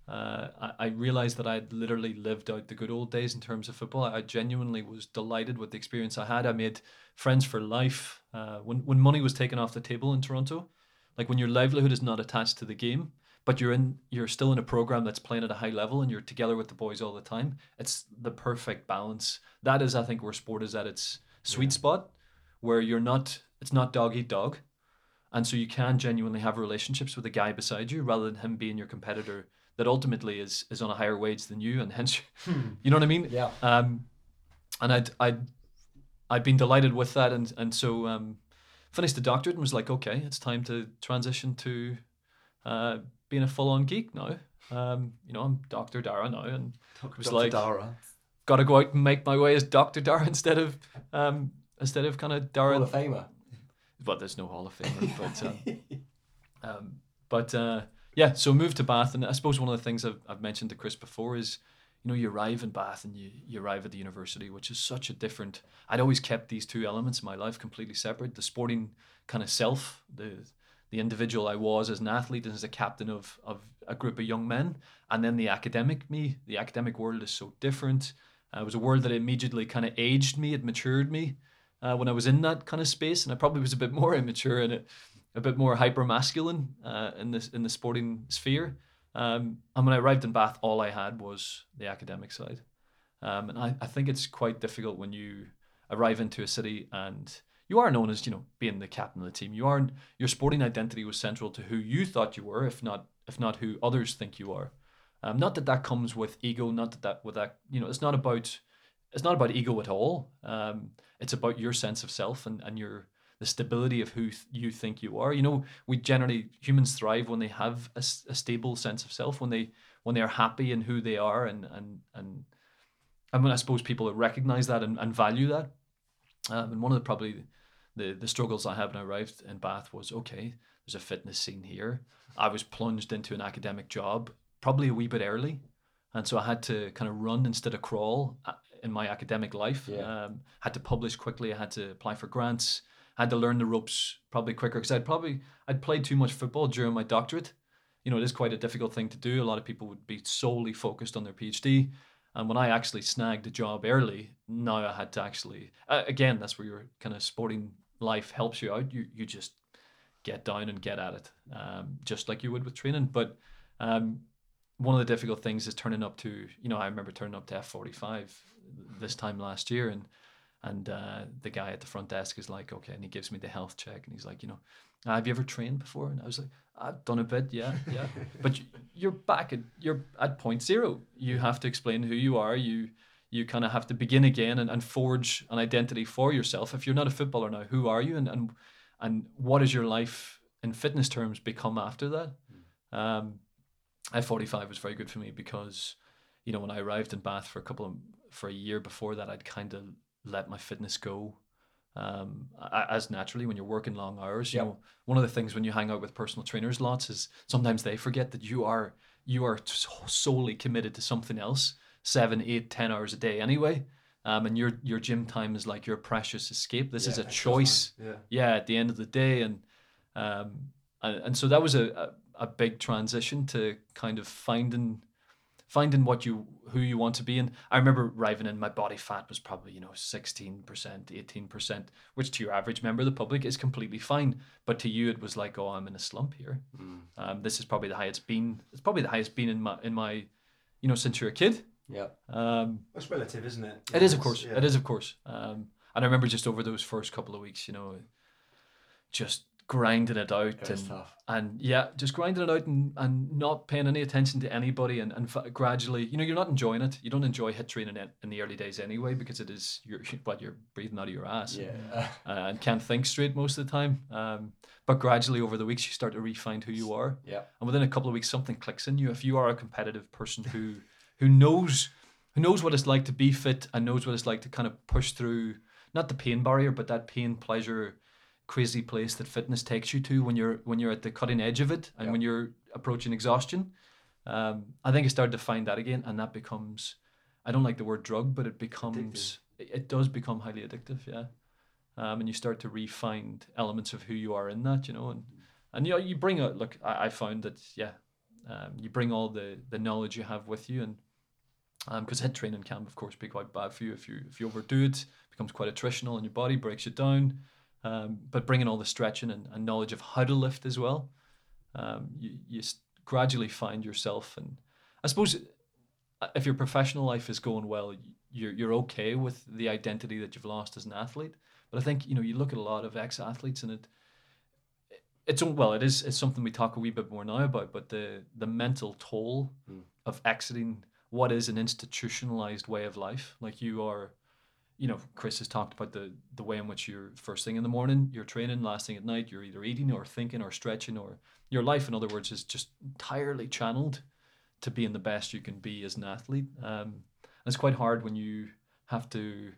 Uh, I, I realized that I had literally lived out the good old days in terms of football. I, I genuinely was delighted with the experience I had. I made friends for life. Uh, when, when money was taken off the table in Toronto, like when your livelihood is not attached to the game, but you're in you're still in a program that's playing at a high level and you're together with the boys all the time it's the perfect balance that is i think where sport is at its sweet spot where you're not it's not dog eat dog and so you can genuinely have relationships with the guy beside you rather than him being your competitor that ultimately is is on a higher wage than you and hence you know what i mean Yeah. um, and I'd, I'd, I'd been delighted with that. And, and so um, finished the doctorate and was like, okay, it's time to transition to uh, being a full on geek now. Um, you know, I'm Dr. Dara now and was Dr. like- Dara. got to go out and make my way as Dr. Dara instead of, um, instead of kind of Dara. Hall of Famer. But there's no Hall of Famer. But, um, um, but uh, yeah, so moved to Bath, and I suppose one of the things I've, I've mentioned to Chris before is, you know, you arrive in Bath and you, you arrive at the university, which is such a different. I'd always kept these two elements in my life completely separate: the sporting kind of self, the the individual I was as an athlete and as a captain of of a group of young men, and then the academic me. The academic world is so different. Uh, it was a world that immediately kind of aged me, it matured me uh, when I was in that kind of space, and I probably was a bit more immature and a, a bit more hyper masculine uh, in this in the sporting sphere. Um, and when I arrived in Bath, all I had was the academic side, um, and I, I think it's quite difficult when you arrive into a city and you are known as you know being the captain of the team. You aren't your sporting identity was central to who you thought you were, if not if not who others think you are. Um, not that that comes with ego, not that that with that you know it's not about it's not about ego at all. Um, it's about your sense of self and, and your the stability of who th- you think you are. You know, we generally humans thrive when they have a stable sense of self, when they when they are happy in who they are, and and and I mean, I suppose people recognize that and, and value that. Um, and one of the probably the the struggles I had when I arrived in Bath was okay. There's a fitness scene here. I was plunged into an academic job probably a wee bit early, and so I had to kind of run instead of crawl uh, in my academic life. Yeah. Um, had to publish quickly. I had to apply for grants. Had to learn the ropes probably quicker because I'd probably I'd played too much football during my doctorate. You know, it is quite a difficult thing to do. A lot of people would be solely focused on their PhD. And when I actually snagged a job early, now I had to actually uh, again that's where your kind of sporting life helps you out. You you just get down and get at it, um, just like you would with training. But um, one of the difficult things is turning up to you know I remember turning up to F forty five this time last year and and uh, the guy at the front desk is like okay and he gives me the health check and he's like you know have you ever trained before? And I was like I've done a bit yeah yeah. But you- you're back at you're at point zero. You have to explain who you are. You you kind of have to begin again and, and forge an identity for yourself. If you're not a footballer now who are you? And and and what is your life in fitness terms become after that? Um F45 was very good for me because, you know, when I arrived in Bath for a couple of for a year before that, I'd kind of let my fitness go. Um, as naturally when you're working long hours, you Yep. know, one of the things when you hang out with personal trainers lots is sometimes they forget that you are you are so- solely committed to something else, seven, eight, ten hours a day anyway. Um, and your your gym time is like your precious escape. This is a choice. Yeah. yeah at the end of the day and um and, and so that was a, a a big transition to kind of finding finding what you who you want to be and i remember arriving in my body fat was probably you know 16% 18% which to your average member of the public is completely fine but to you it was like oh i'm in a slump here Mm. um, this is probably the highest been it's probably the highest been in my in my you know since you're a kid Yeah. um, It's relative, isn't it? it is, of course. yeah. It is, of course. Um, and I remember just over those first couple of weeks, you know, just grinding it out It and and yeah, just grinding it out and, and not paying any attention to anybody and, and fa- gradually, you know, you're not enjoying it. You don't enjoy HIIT training in, in the early days anyway because it is you're what you're breathing out of your ass Yeah. uh, and can't think straight most of the time. Um, but gradually over the weeks, you start to refine who you are yeah. and within a couple of weeks something clicks in you if you are a competitive person who who knows who knows what it's like to be fit and knows what it's like to kind of push through not the pain barrier but that pain pleasure crazy place that fitness takes you to when you're when you're at the cutting edge of it and Yeah. when you're approaching exhaustion. Um, i think i started to find that again and that becomes i don't like the word drug but it becomes it, it does become highly addictive yeah. Um, and you start to refine elements of who you are in that you know and and you know you bring a look i, I found that yeah um, you bring all the the knowledge you have with you and because head training can of course be quite bad for you if you if you overdo it, it becomes quite attritional and your body breaks you down um, but bringing all the stretching and, and knowledge of how to lift as well um, you, you gradually find yourself and i suppose uh, if your professional life is going well you're, you're okay with the identity that you've lost as an athlete but i think you know you look at a lot of ex-athletes and it it's well it is it's something we talk a wee bit more now about but the the mental toll Mm. of exiting what is an institutionalized way of life like you are you know chris has talked about the the way in which you're first thing in the morning you're training last thing at night you're either eating or thinking or stretching or your life in other words is just entirely channeled to being the best you can be as an athlete um, it's quite hard when you have to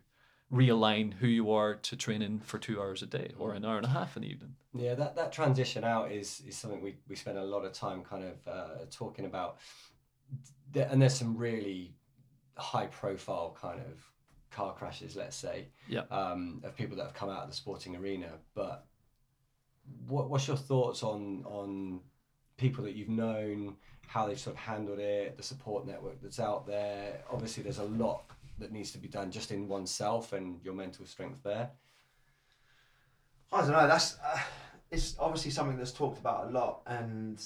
realign who you are to training for two hours a day or an hour and a half in the evening Yeah, that, that transition out is, is something we, we spend a lot of time kind of uh, talking about. And there's some really high profile kind of car crashes, let's say, Yeah. um, of people that have come out of the sporting arena. But what, what's your thoughts on, on people that you've known, how they've sort of handled it, the support network that's out there? Obviously, there's a lot that needs to be done just in oneself and your mental strength there. I don't know. That's uh, it's obviously something that's talked about a lot, and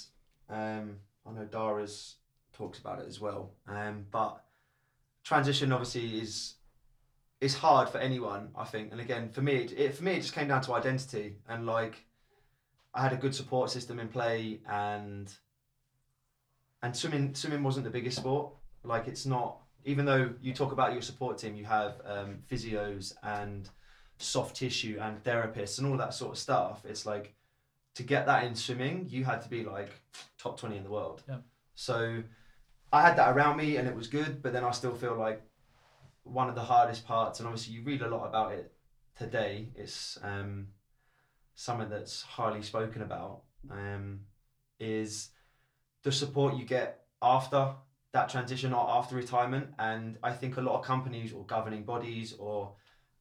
um, I know Dara's talks about it as well. Um, but transition obviously is is hard for anyone, I think. And again, for me, it, it for me it just came down to identity and like I had a good support system in play, and and swimming swimming wasn't the biggest sport. Like it's not. Even though you talk about your support team, you have um, physios and soft tissue and therapists and all that sort of stuff. It's like to get that in swimming, you had to be like top 20 in the world. Yeah. So I had that around me and it was good, but then I still feel like one of the hardest parts, and obviously you read a lot about it today, it's um, something that's highly spoken about, um, is the support you get after that transition or after retirement. And I think a lot of companies or governing bodies or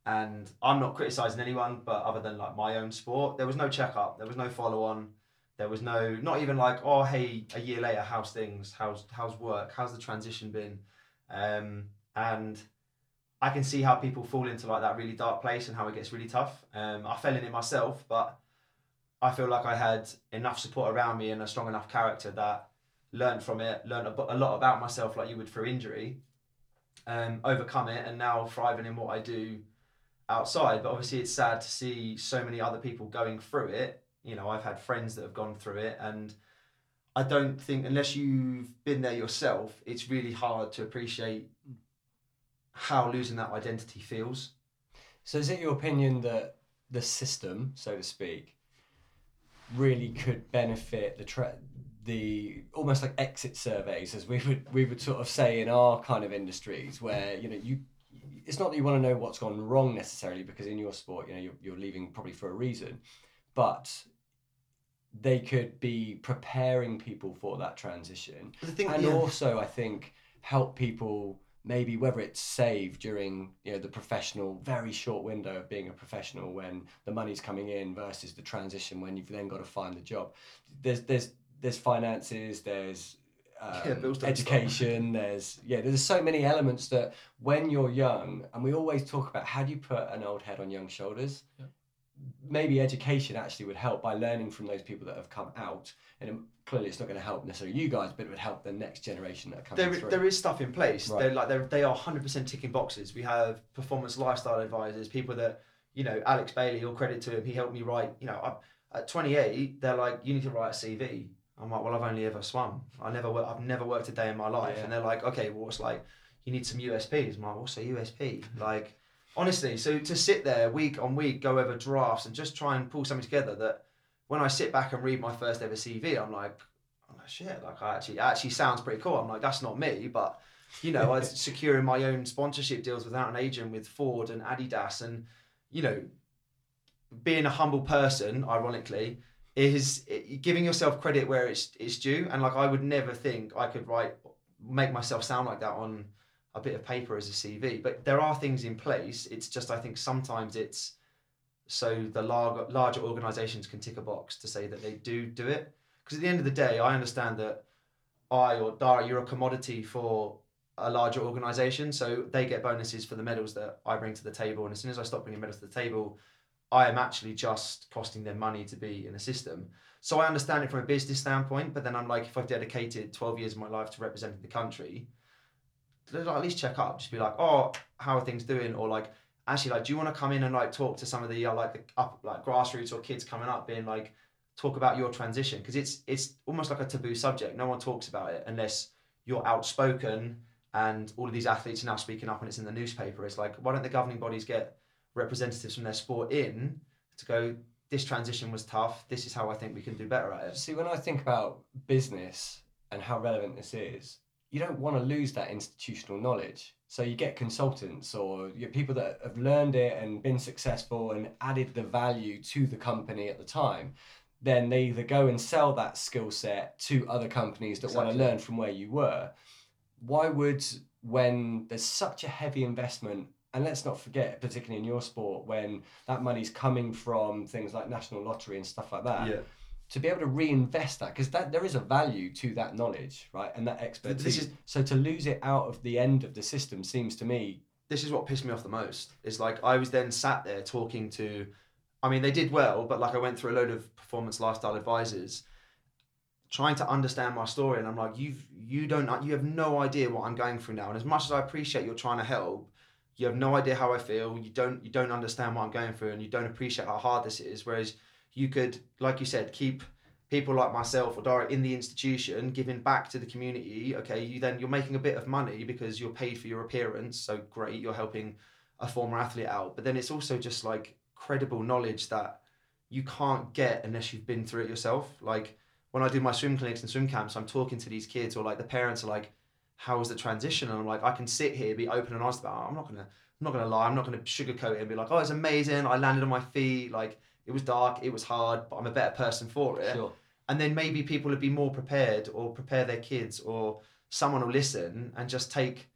and I'm not criticizing anyone, but other than like my own sport, there was no checkup, there was no follow on, there was no not even like oh hey a year later how's things? How's how's work? How's the transition been, um, and I can see how people fall into like that really dark place and how it gets really tough. Um, I fell in it myself, but I feel like I had enough support around me and a strong enough character that learned from it, learned a, a lot about myself like you would through injury, um, overcome it, and now thriving in what I do outside. But obviously, it's sad to see so many other people going through it. You know, I've had friends that have gone through it, and I don't think unless you've been there yourself, it's really hard to appreciate how losing that identity feels. So, is it your opinion that the system, so to speak, really could benefit the tra- the almost like exit surveys, as we would we would sort of say in our kind of industries, where you know you it's not that you want to know what's gone wrong necessarily because in your sport you know you're, you're leaving probably for a reason but they could be preparing people for that transition Thing, and yeah. also i think help people maybe whether it's saved during you know the professional very short window of being a professional when the money's coming in versus the transition when you've then got to find the job. There's there's there's finances there's um, Yeah, education there's yeah there's so many elements that when you're young and we always talk about how do you put an old head on young shoulders? Yeah. Maybe education actually would help by learning from those people that have come out and clearly it's not going to help necessarily you guys but it would help the next generation that are coming there, through there is stuff in place. Right. They're like they're, they are hundred percent ticking boxes. We have performance lifestyle advisors, people that you know, Alex Bailey. All credit to him. He helped me write. You know, I, at twenty eight, they're like, you need to write a CV. I'm like, well, I've only ever swum. i never i've never worked a day in my life. Yeah. And they're like, okay, well, it's like, you need some USPs. I'm like, what's a USP? Mm-hmm. Like, honestly, so to sit there week on week, go over drafts and just try and pull something together that when I sit back and read my first ever CV, I'm like, I'm like, shit, like I actually, actually sounds pretty cool. I'm like, that's not me, but you know, I was securing my own sponsorship deals without an agent with Ford and Adidas, and you know, being a humble person, ironically, is giving yourself credit where it's it's due. And like, I would never think I could write, make myself sound like that on a bit of paper as a CV. But there are things in place. It's just I think sometimes it's so the larger larger organisations can tick a box to say that they do do it. Because at the end of the day, I understand that I or Dara, you're a commodity for a larger organisation, so they get bonuses for the medals that I bring to the table. And as soon as I stop bringing medals to the table, I am actually just costing them money to be in a system. So I understand it from a business standpoint, but then I'm like, if I've dedicated 12 years of my life to representing the country, let- at least check up. Just be like, oh, how are things doing? Or like, actually, like, do you want to come in and like talk to some of the uh, like the up like grassroots or kids coming up, being like, talk about your transition because it's it's almost like a taboo subject. No one talks about it unless you're outspoken and all of these athletes are now speaking up and it's in the newspaper. It's like, why don't the governing bodies get representatives from their sport in to go? This transition was tough. This is how I think we can do better at it. See, when I think about business and how relevant this is, you don't want to lose that institutional knowledge. So you get consultants or you people that have learned it and been successful and added the value to the company at the time. Then they either go and sell that skill set to other companies that want to learn from where you were. Why would, when there's such a heavy investment, and let's not forget, particularly in your sport, when that money's coming from things like national lottery and stuff like that, to be able to reinvest that because that there is a value to that knowledge right and that expertise is- so to lose it out of the end of the system seems to me this is what pissed me off the most. Is like I was then sat there talking to, I mean they did well, but like I went through a load of performance lifestyle advisors, trying to understand my story, and I'm like, you've you don't you have no idea what I'm going through now, and as much as I appreciate you're trying to help, you have no idea how I feel. You don't you don't understand what I'm going through, and you don't appreciate how hard this is. Whereas you could, like you said, keep people like myself or Dara in the institution giving back to the community okay? You then you're making a bit of money because you're paid for your appearance so great you're helping a former athlete out. But then it's also just like credible knowledge that you can't get unless you've been through it yourself. Like when i do my swim clinics and swim camps i'm talking to these kids or like the parents are like how was the transition? And i'm like i can sit here be open and honest about it. i'm not gonna i'm not gonna lie i'm not gonna sugarcoat it and be like oh it's amazing. I landed on my feet like it was dark it was hard but i'm a better person for it sure and then maybe people would be more prepared or prepare their kids or someone will listen and just take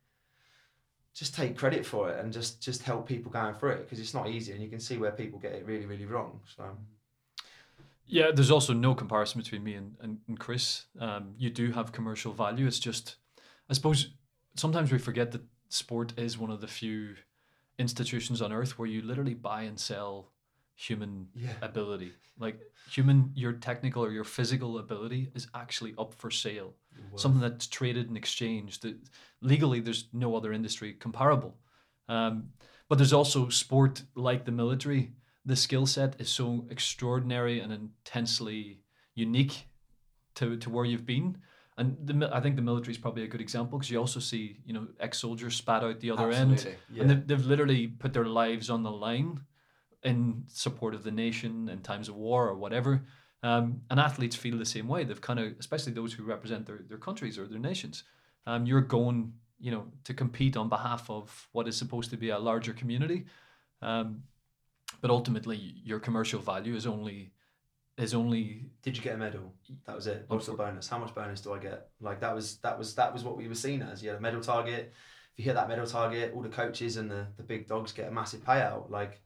just take credit for it and just just help people going through it because it's not easy and you can see where people get it really really wrong so Yeah, there's also no comparison between me and, and, and Chris. Um, you do have commercial value. It's just, I suppose, sometimes we forget that sport is one of the few institutions on earth where you literally buy and sell human yeah ability. Like human, your technical or your physical ability is actually up for sale. Something that's traded and exchanged. That legally, there's no other industry comparable. Um, but there's also sport like the military. The skill set is so extraordinary and intensely unique to, to where you've been. And the, I think the military is probably a good example because you also see, you know, ex-soldiers spat out the other end yeah. and they've, they've literally put their lives on the line in support of the nation in times of war or whatever. Um, and athletes feel the same way. They've kind of, especially those who represent their, their countries or their nations. Um, you're going, you know, to compete on behalf of what is supposed to be a larger community. Um, but ultimately, your commercial value is only is only did you get a medal that was it what's the bonus how much bonus do i get like that was that was that was what we were seen as you had a medal target if you hit that medal target all the coaches and the, the big dogs get a massive payout like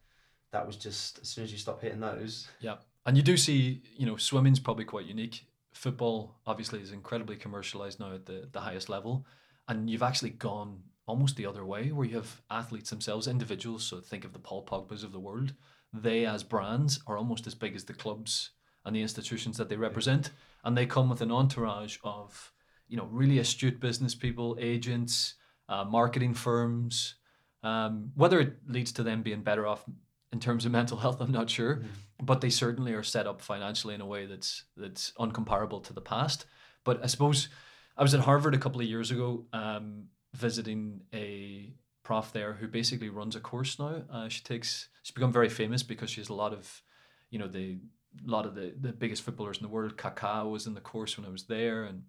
that was just as soon as you stop hitting those Yeah, and you do see, you know, swimming's probably quite unique. Football obviously is incredibly commercialized now at the, the highest level, and you've actually gone almost the other way, where you have athletes themselves, individuals. So think of the Paul Pogba's of the world. They, as brands, are almost as big as the clubs and the institutions that they represent, and they come with an entourage of, you know, really astute business people, agents, uh, marketing firms. Um, whether it leads to them being better off in terms of mental health, I'm not sure, but they certainly are set up financially in a way that's that's uncomparable to the past. But I suppose I was at Harvard a couple of years ago, um, visiting a prof there who basically runs a course now. Uh, she takes she's become very famous because she has a lot of, you know, the a lot of the, the biggest footballers in the world. Kaká was in the course when I was there, and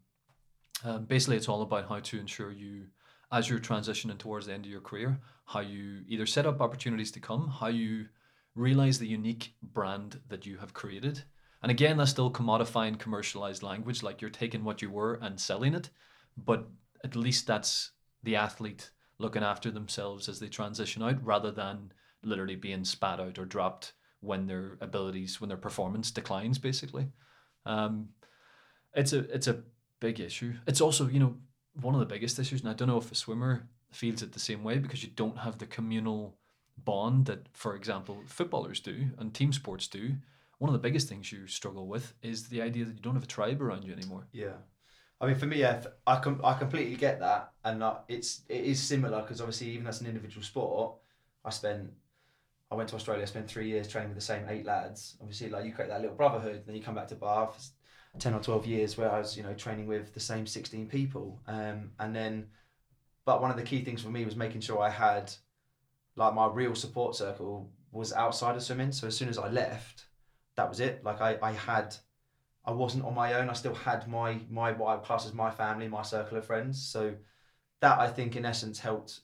um, basically it's all about how to ensure you, as you're transitioning towards the end of your career, how you either set up opportunities to come, how you realize the unique brand that you have created. And again, that's still commodifying commercialized language, like you're taking what you were and selling it, but at least that's the athlete looking after themselves as they transition out rather than literally being spat out or dropped when their abilities, when their performance declines, basically. Um, it's a it's a big issue. It's also, you know, one of the biggest issues, and I don't know if a swimmer feels it the same way because you don't have the communal bond that, for example, footballers do and team sports do. One of the biggest things you struggle with is the idea that you don't have a tribe around you anymore. Yeah, I mean, for me, yeah, I com- I completely get that, and it's it is similar because obviously, even as an individual sport, I spent. I went to Australia. I spent three years training with the same eight lads. Obviously, like you create that little brotherhood. Then you come back to Bath, ten or twelve years where I was, you know, training with the same sixteen people. Um, and then, but one of the key things for me was making sure I had, like, my real support circle was outside of swimming. So as soon as I left, that was it. Like I, I had I wasn't on my own. I still had my my what I class as my family, my circle of friends. So that I think in essence helped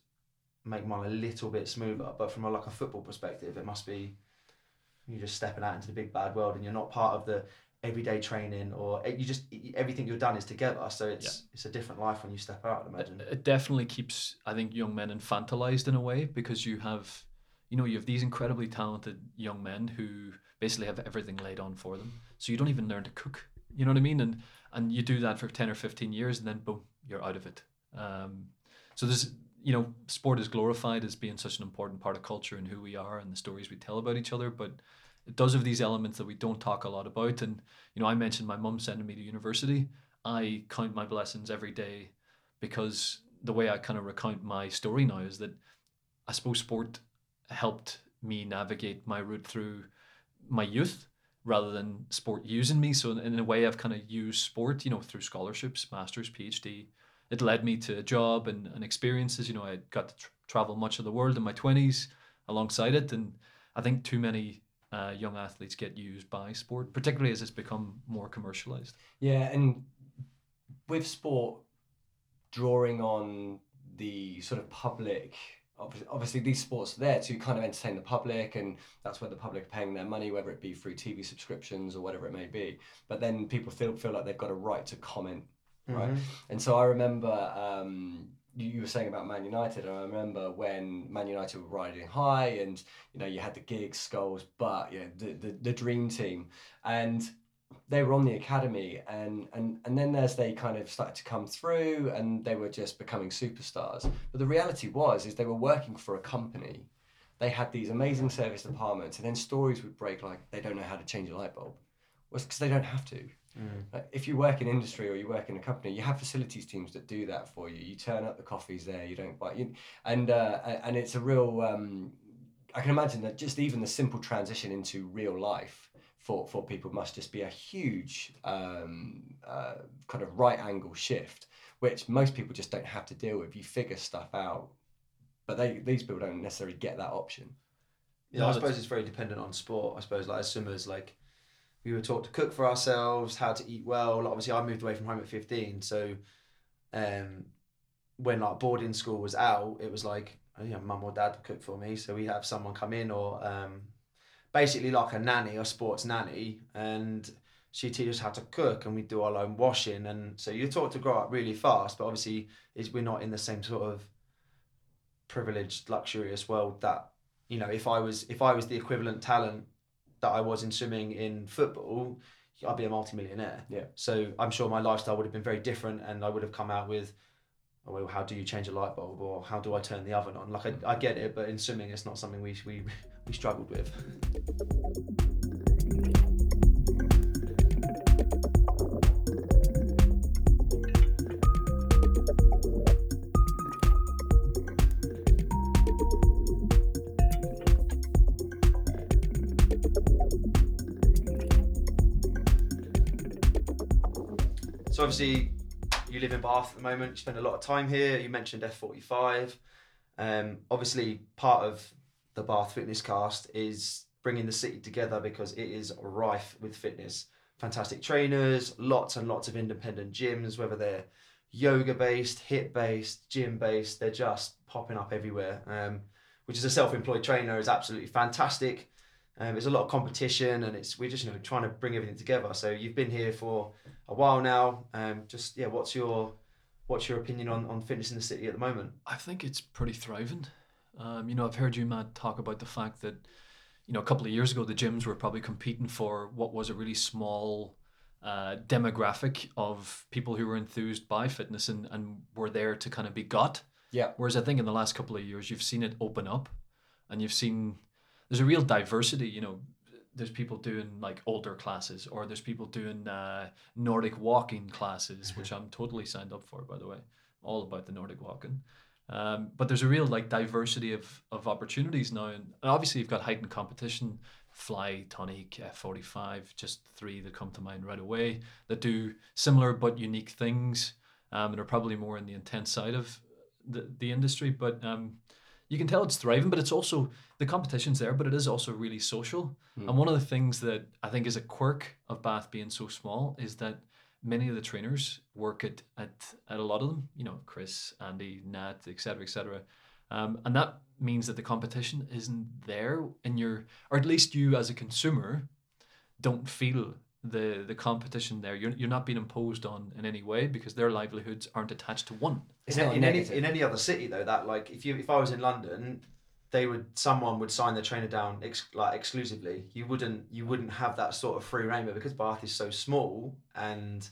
make mine a little bit smoother. But from a, like a football perspective, it must be you're just stepping out into the big bad world, and you're not part of the everyday training, or you just everything you've done is together. So it's it's a different life when you step out. I'd imagine. It definitely keeps, I think, young men infantilized in a way because you have, you know, you have these incredibly talented young men who basically have everything laid on for them. So you don't even learn to cook. You know what I mean? And and you do that for ten or fifteen years, and then boom, you're out of it. Um, so there's, you know, sport is glorified as being such an important part of culture and who we are and the stories we tell about each other, but it does have these elements that we don't talk a lot about. And you know, I mentioned my mum sending me to university. I count my blessings every day because the way I kind of recount my story now is that I suppose sport helped me navigate my route through my youth rather than sport using me. So in, a way, I've kind of used sport, you know, through scholarships, masters, PhD. It led me to a job and, and experiences. You know, I got to tr- travel much of the world in my twenties alongside it, and I think too many uh, young athletes get used by sport, particularly as it's become more commercialized. Yeah, and with sport drawing on the sort of public obviously, obviously these sports are there to kind of entertain the public and that's where the public are paying their money whether it be through tv subscriptions or whatever it may be but then people feel, feel like they've got a right to comment right Mhm. and so i remember um, you, were saying about man united and i remember when man united were riding high and you know you had the Giggs Scholes but know the, the, the dream team. And they were on the academy and, and and then as they kind of started to come through and they were just becoming superstars but the reality was is they were working for a company. They had these amazing service departments and then stories would break like they don't know how to change a light bulb. Well because they don't have to Mm. like, if you work in industry or you work in a company, you have facilities teams that do that for you. You turn up, the coffee's there. You don't buy, you, and uh, and it's a real. Um, I can imagine that just even the simple transition into real life for for people must just be a huge um, uh, kind of right angle shift, which most people just don't have to deal with. You figure stuff out, but they these people don't necessarily get that option. Yeah, No, I suppose it's very dependent on sport. I suppose like as swimmers, like we were taught to cook for ourselves, how to eat well. Like, obviously, I moved away from home at fifteen, so um, when like boarding school was out, it was like oh, you know, mum or dad cook for me, so we have someone come in or um, basically like a nanny, a sports nanny, and she teaches us how to cook, and we do our own washing, and so you're taught to grow up really fast. But obviously, is we're not in the same sort of privileged, luxurious world that you know if I was if I was the equivalent talent that I was in swimming in football, I'd be a multimillionaire. Yeah. So I'm sure my lifestyle would have been very different, and I would have come out with, oh, well, how do you change a light bulb, or how do I turn the oven on? Like I, I get it, but in swimming, it's not something we we we struggled with. So obviously, you live in Bath at the moment. You spend a lot of time here. You mentioned F45. Um, obviously, part of the Bath Fitness Cast is bringing the city together because it is rife with fitness. Fantastic trainers, lots and lots of independent gyms, whether they're yoga based, hip based, gym based, they're just popping up everywhere. Um, which, is a self-employed trainer, is absolutely fantastic. Um, there's a lot of competition, and it's we're just you know trying to bring everything together. So you've been here for a while now. Um, just yeah, what's your what's your opinion on, on fitness in the city at the moment? I think it's pretty thriving. Um, you know, I've heard you, Matt, talk about the fact that, you know, a couple of years ago, the gyms were probably competing for what was a really small uh, demographic of people who were enthused by fitness and, and were there to kind of be got. Yeah. Whereas I think in the last couple of years, you've seen it open up and you've seen there's a real diversity, you know. There's people doing like older classes, or there's people doing uh, Nordic walking classes, which I'm totally signed up for, by the way. All about the Nordic walking. Um, but there's a real like diversity of, of opportunities now, and obviously you've got heightened competition. Fly, Tonic, F45, just three that come to mind right away that do similar but unique things, um, and are probably more in the intense side of the, the industry. But um, you can tell it's thriving, but it's also the competition's there, but it is also really social. Mm. And one of the things that I think is a quirk of Bath being so small is that many of the trainers work at at, at a lot of them. You know, Chris, Andy, Nat, etc., etc. Um, and that means that the competition isn't there in your, or at least you as a consumer, don't feel the the competition there. You're you're not being imposed on in any way because their livelihoods aren't attached to one. It's in, not in any in any other city though, that like if you if I was in London, they would someone would sign the trainer down ex, like exclusively. You wouldn't you wouldn't have that sort of free reign, but because Bath is so small and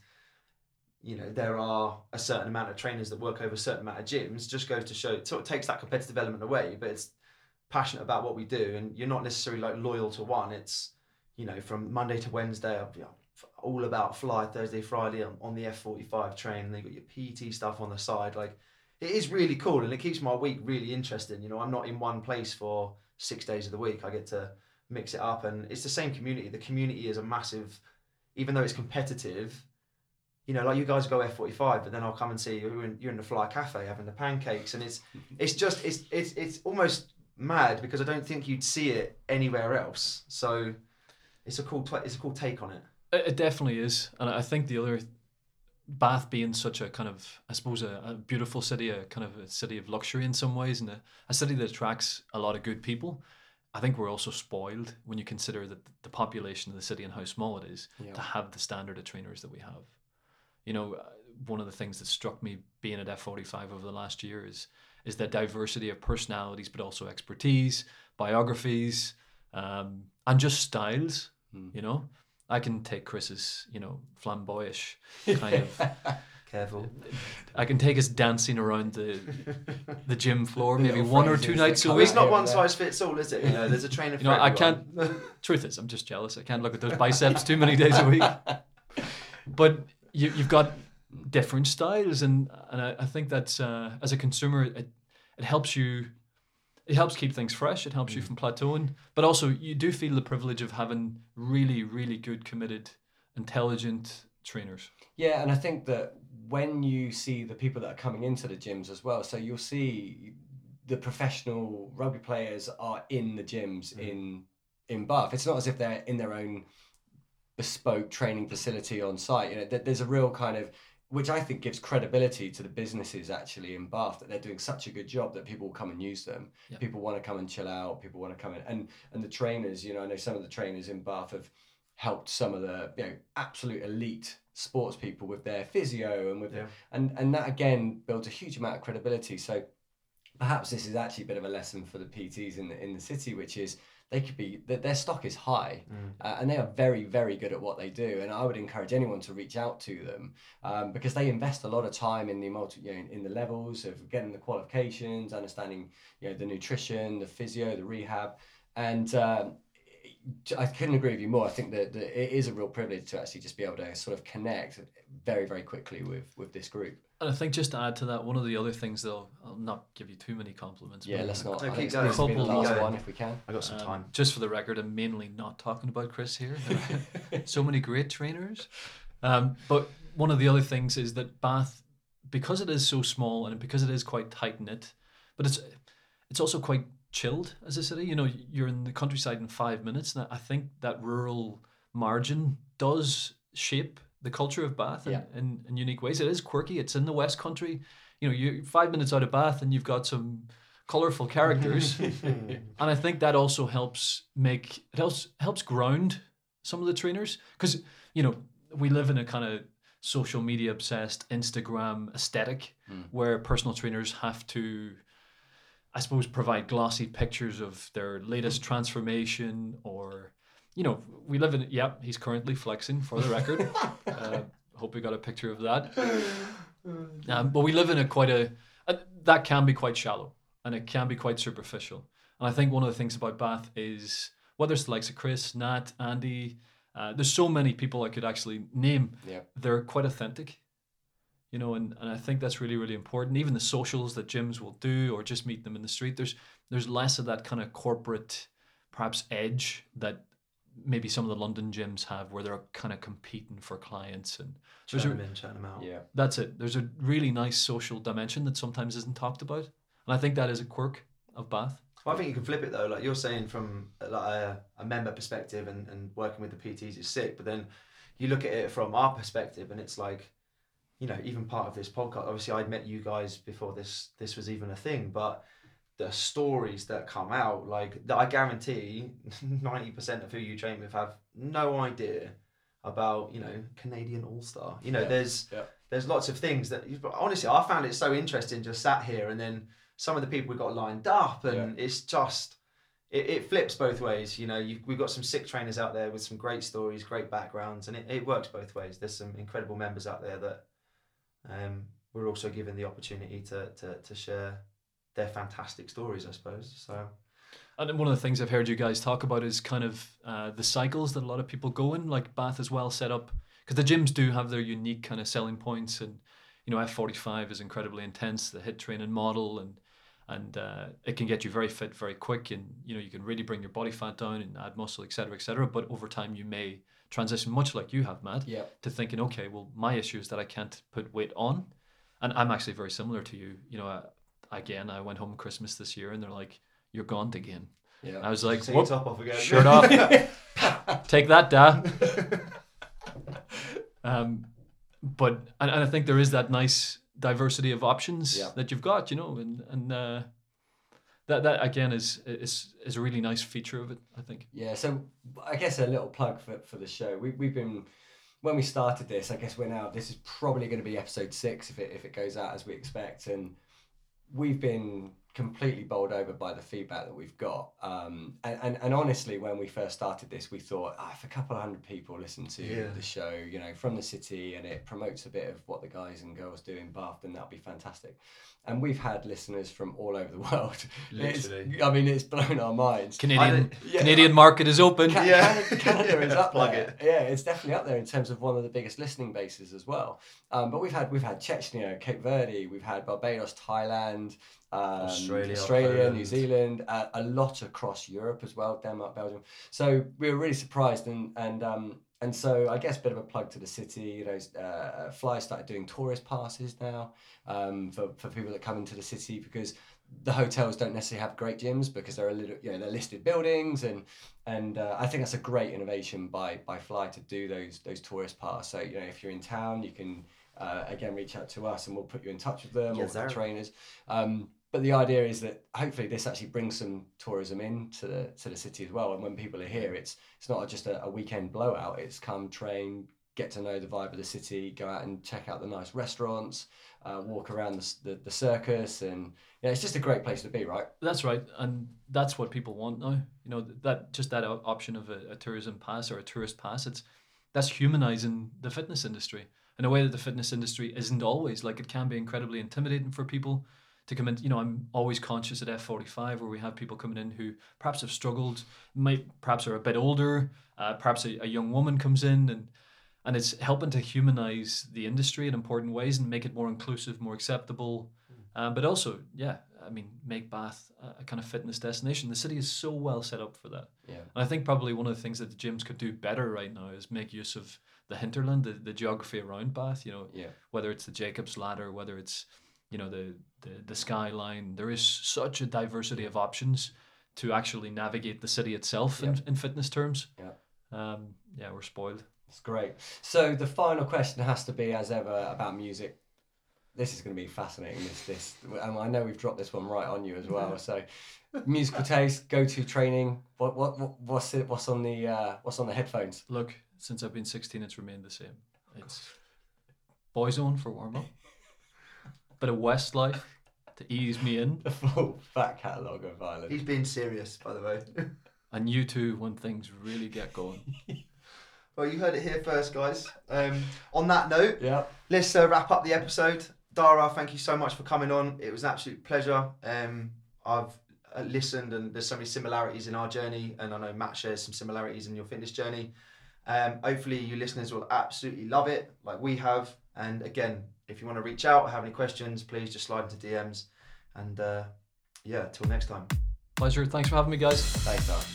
you know there are a certain amount of trainers that work over a certain amount of gyms, just goes to show it sort of takes that competitive element away. But it's passionate about what we do, and you're not necessarily like loyal to one. It's you know from Monday to Wednesday, I'll be all about fly Thursday, Friday on, on the F45 train. And then you got your PT stuff on the side, like it is really cool and it keeps my week really interesting. You know, I'm not in one place for six days of the week. I get to mix it up, and it's the same community. The community is a massive, even though it's competitive. You know, like you guys go F45, but then I'll come and see you. In, you're in the Fly Cafe having the pancakes, and it's it's just it's it's it's almost mad because I don't think you'd see it anywhere else. So it's a cool it's a cool take on it. It, it definitely is, and I think the other Bath being such a kind of, I suppose, a, a beautiful city, a kind of a city of luxury in some ways, and a, a city that attracts a lot of good people. I think we're also spoiled when you consider that the population of the city and how small it is Yeah. to have the standard of trainers that we have. You know, uh, one of the things that struck me being at F45 over the last year is is the diversity of personalities, but also expertise, biographies, um, and just styles. Hmm. You know, I can take Chris's, you know, flamboyish kind of. Careful. I can take us dancing around the the gym floor maybe one or two nights a week. it's not one there. size fits all, is it? You know, there's a trainer for You know, I can't. Truth is, I'm just jealous. I can't look at those biceps too many days a week. But you, you've got different styles, and and I, I think that's uh, as a consumer, it, it helps you. It helps keep things fresh. It helps you mm. from plateauing, but also you do feel the privilege of having really, really good, committed, intelligent trainers. Yeah, and I think that when you see the people that are coming into the gyms as well, so you'll see the professional rugby players are in the gyms mm. in in Bath. It's not as if they're in their own bespoke training facility on site. You know, there's a real kind of which I think gives credibility to the businesses actually in Bath that they're doing such a good job that people will come and use them. Yeah. People want to come and chill out. People want to come in, and and the trainers. You know, I know some of the trainers in Bath have helped some of the you know absolute elite sports people with their physio and with Yeah. and and that again builds a huge amount of credibility. So perhaps this is actually a bit of a lesson for the PTs in the in the city, which is they could be that their stock is high Mm. uh, and they are very very good at what they do. And I would encourage anyone to reach out to them um, because they invest a lot of time in the multi you know, in the levels of getting the qualifications, understanding you know the nutrition, the physio, the rehab, and. Um, I couldn't agree with you more. I think that, that it is a real privilege to actually just be able to sort of connect very, very quickly with with this group. And I think just to add to that, one of the other things, though, I'll not give you too many compliments. Yeah, but, let's not. So I keep think going. this will be the last one if we can. I got some Um, time. Just for the record, I'm mainly not talking about Chris here. so many great trainers. Um, but one of the other things is that Bath, because it is so small and because it is quite tight knit, but it's it's also quite chilled as a city. You know, you're in the countryside in five minutes, and I think that rural margin does shape the culture of Bath in, Yeah. in, in unique ways. It is quirky. It's in the West Country. You know, you're five minutes out of Bath, and you've got some colorful characters. And I think that also helps make it helps helps ground some of the trainers because you know we live in a kind of social media obsessed Instagram aesthetic Mm. where personal trainers have to I suppose provide glossy pictures of their latest transformation or you know we live in yep he's currently flexing for the record uh, hope we got a picture of that um, but we live in a quite a, a that can be quite shallow and it can be quite superficial. And I think one of the things about Bath is whether it's the likes of Chris, Nat, Andy, uh, there's so many people I could actually name. Yeah. They're quite authentic, you know, and, and I think that's really really important. Even the socials that gyms will do, or just meet them in the street. There's there's less of that kind of corporate, perhaps edge that maybe some of the London gyms have, where they're kind of competing for clients and Churn them in, churn them out. Yeah. that's it. There's a really nice social dimension that sometimes isn't talked about, and I think that is a quirk of Bath. Well, I think you can flip it though. Like you're saying from like a, a member perspective and, and working with the PTs is sick, but then you look at it from our perspective and it's like, you know, even part of this podcast. Obviously, I'd met you guys before this this was even a thing, but the stories that come out, like that, I guarantee, ninety percent of who you train with have no idea about you know Canadian All Star. You know, Yeah. there's Yeah. there's lots of things that honestly I found it so interesting. Just sat here and then some of the people we got lined up, and it's just it, it flips both ways. You know, you, we've got some sick trainers out there with some great stories, great backgrounds, and it, it works both ways. There's some incredible members out there that um, we're also given the opportunity to, to, to share their fantastic stories, I suppose. So And one of the things I've heard you guys talk about is kind of uh, the cycles that a lot of people go in, like Bath as well set up, because the gyms do have their unique kind of selling points, and you know F45 is incredibly intense, the HIIT training model, and and uh, it can get you very fit very quick, and you know you can really bring your body fat down and add muscle, etc., etc. But over time you may transition, much like you have, Matt, Yeah. to thinking, okay, well my issue is that I can't put weight on, and I'm actually very similar to you. You know, I, again I went home Christmas this year, and they're like, you're gaunt again. Yeah. I was like, "Whoop, top off again. shirt off. Take that, da. um, but and, and I think there is that nice diversity of options Yeah. that you've got, you know, and and uh, that that again is is is a really nice feature of it. I think. Yeah, so I guess a little plug for, for the show. We, we've been, when we started this, I guess we're now, this is probably going to be episode six if it, if it goes out as we expect. And we've been completely bowled over by the feedback that we've got. Um, and, and, and honestly, when we first started this, we thought, ah, if a couple of hundred people listen to Yeah. the show, you know, from the city and it promotes a bit of what the guys and girls do in Bath, then that'll be fantastic. And we've had listeners from all over the world. It's- Literally. I mean, it's blown our minds. Canadian Yeah. Canadian market is open. Ca- Yeah. Canada, Canada is up Plug there. Yeah, it's definitely up there in terms of one of the biggest listening bases as well. Um, but we've had we've had Chechnya, Cape Verde, we've had Barbados, Thailand, um, Australia, Australia, Poland. New Zealand, uh, a lot across Europe as well, Denmark, Belgium. So we were really surprised, and and um, and so I guess a bit of a plug to the city. You know, uh, Fly started doing tourist passes now um, for for people that come into the city because the hotels don't necessarily have great gyms because they're a little you know they're listed buildings and and uh, I think that's a great innovation by by Fly to do those those tourist pass. So you know if you're in town, you can uh, again reach out to us and we'll put you in touch with them Yes, or with the trainers. Um, but the idea is that hopefully this actually brings some tourism into the to the city as well. And when people are here, it's it's not just a, a weekend blowout. It's come train, get to know the vibe of the city, go out and check out the nice restaurants, uh, walk around the, the the circus, and yeah, it's just a great place to be, right? That's right, and that's what people want now. You know that just that option of a, a tourism pass or a tourist pass. It's that's humanizing the fitness industry in a way that the fitness industry isn't always. Like it can be incredibly intimidating for people to come in. You know, I'm always conscious at F45 where we have people coming in who perhaps have struggled, might perhaps are a bit older, uh, perhaps a, a young woman comes in and and it's helping to humanize the industry in important ways and make it more inclusive, more acceptable. Um, but also, yeah, I mean, make Bath a, a kind of fitness destination. The city is so well set up for that. Yeah. And I think probably one of the things that the gyms could do better right now is make use of the hinterland, the, the geography around Bath. You know, Yeah. whether it's the Jacob's Ladder, whether it's you know the the, the skyline. There is such a diversity of options to actually navigate the city itself in, in fitness terms. Yeah. Um, yeah, we're spoiled. It's great. So the final question has to be, as ever, about music. This is going to be fascinating. This, this, and I know we've dropped this one right on you as well. So, musical taste, go-to training. What, what, what what's it? What's on the, uh, what's on the headphones? Look, since I've been 16, it's remained the same. It's Boyzone for warm up, bit of Westlife to ease me in, The full back catalogue of Ireland. He's being serious, by the way. and U2 when things really get going. well, you heard it here first, guys. Um, on that note, Yeah. let's uh, wrap up the episode. Dara, thank you so much for coming on. It was an absolute pleasure. Um, I've uh, listened, and there's so many similarities in our journey, and I know Matt shares some similarities in your fitness journey. Um, hopefully, you listeners will absolutely love it, like we have. And again, if you want to reach out, or have any questions, please just slide into DMs. And uh, yeah, till next time. Pleasure. Thanks for having me, guys. Thanks.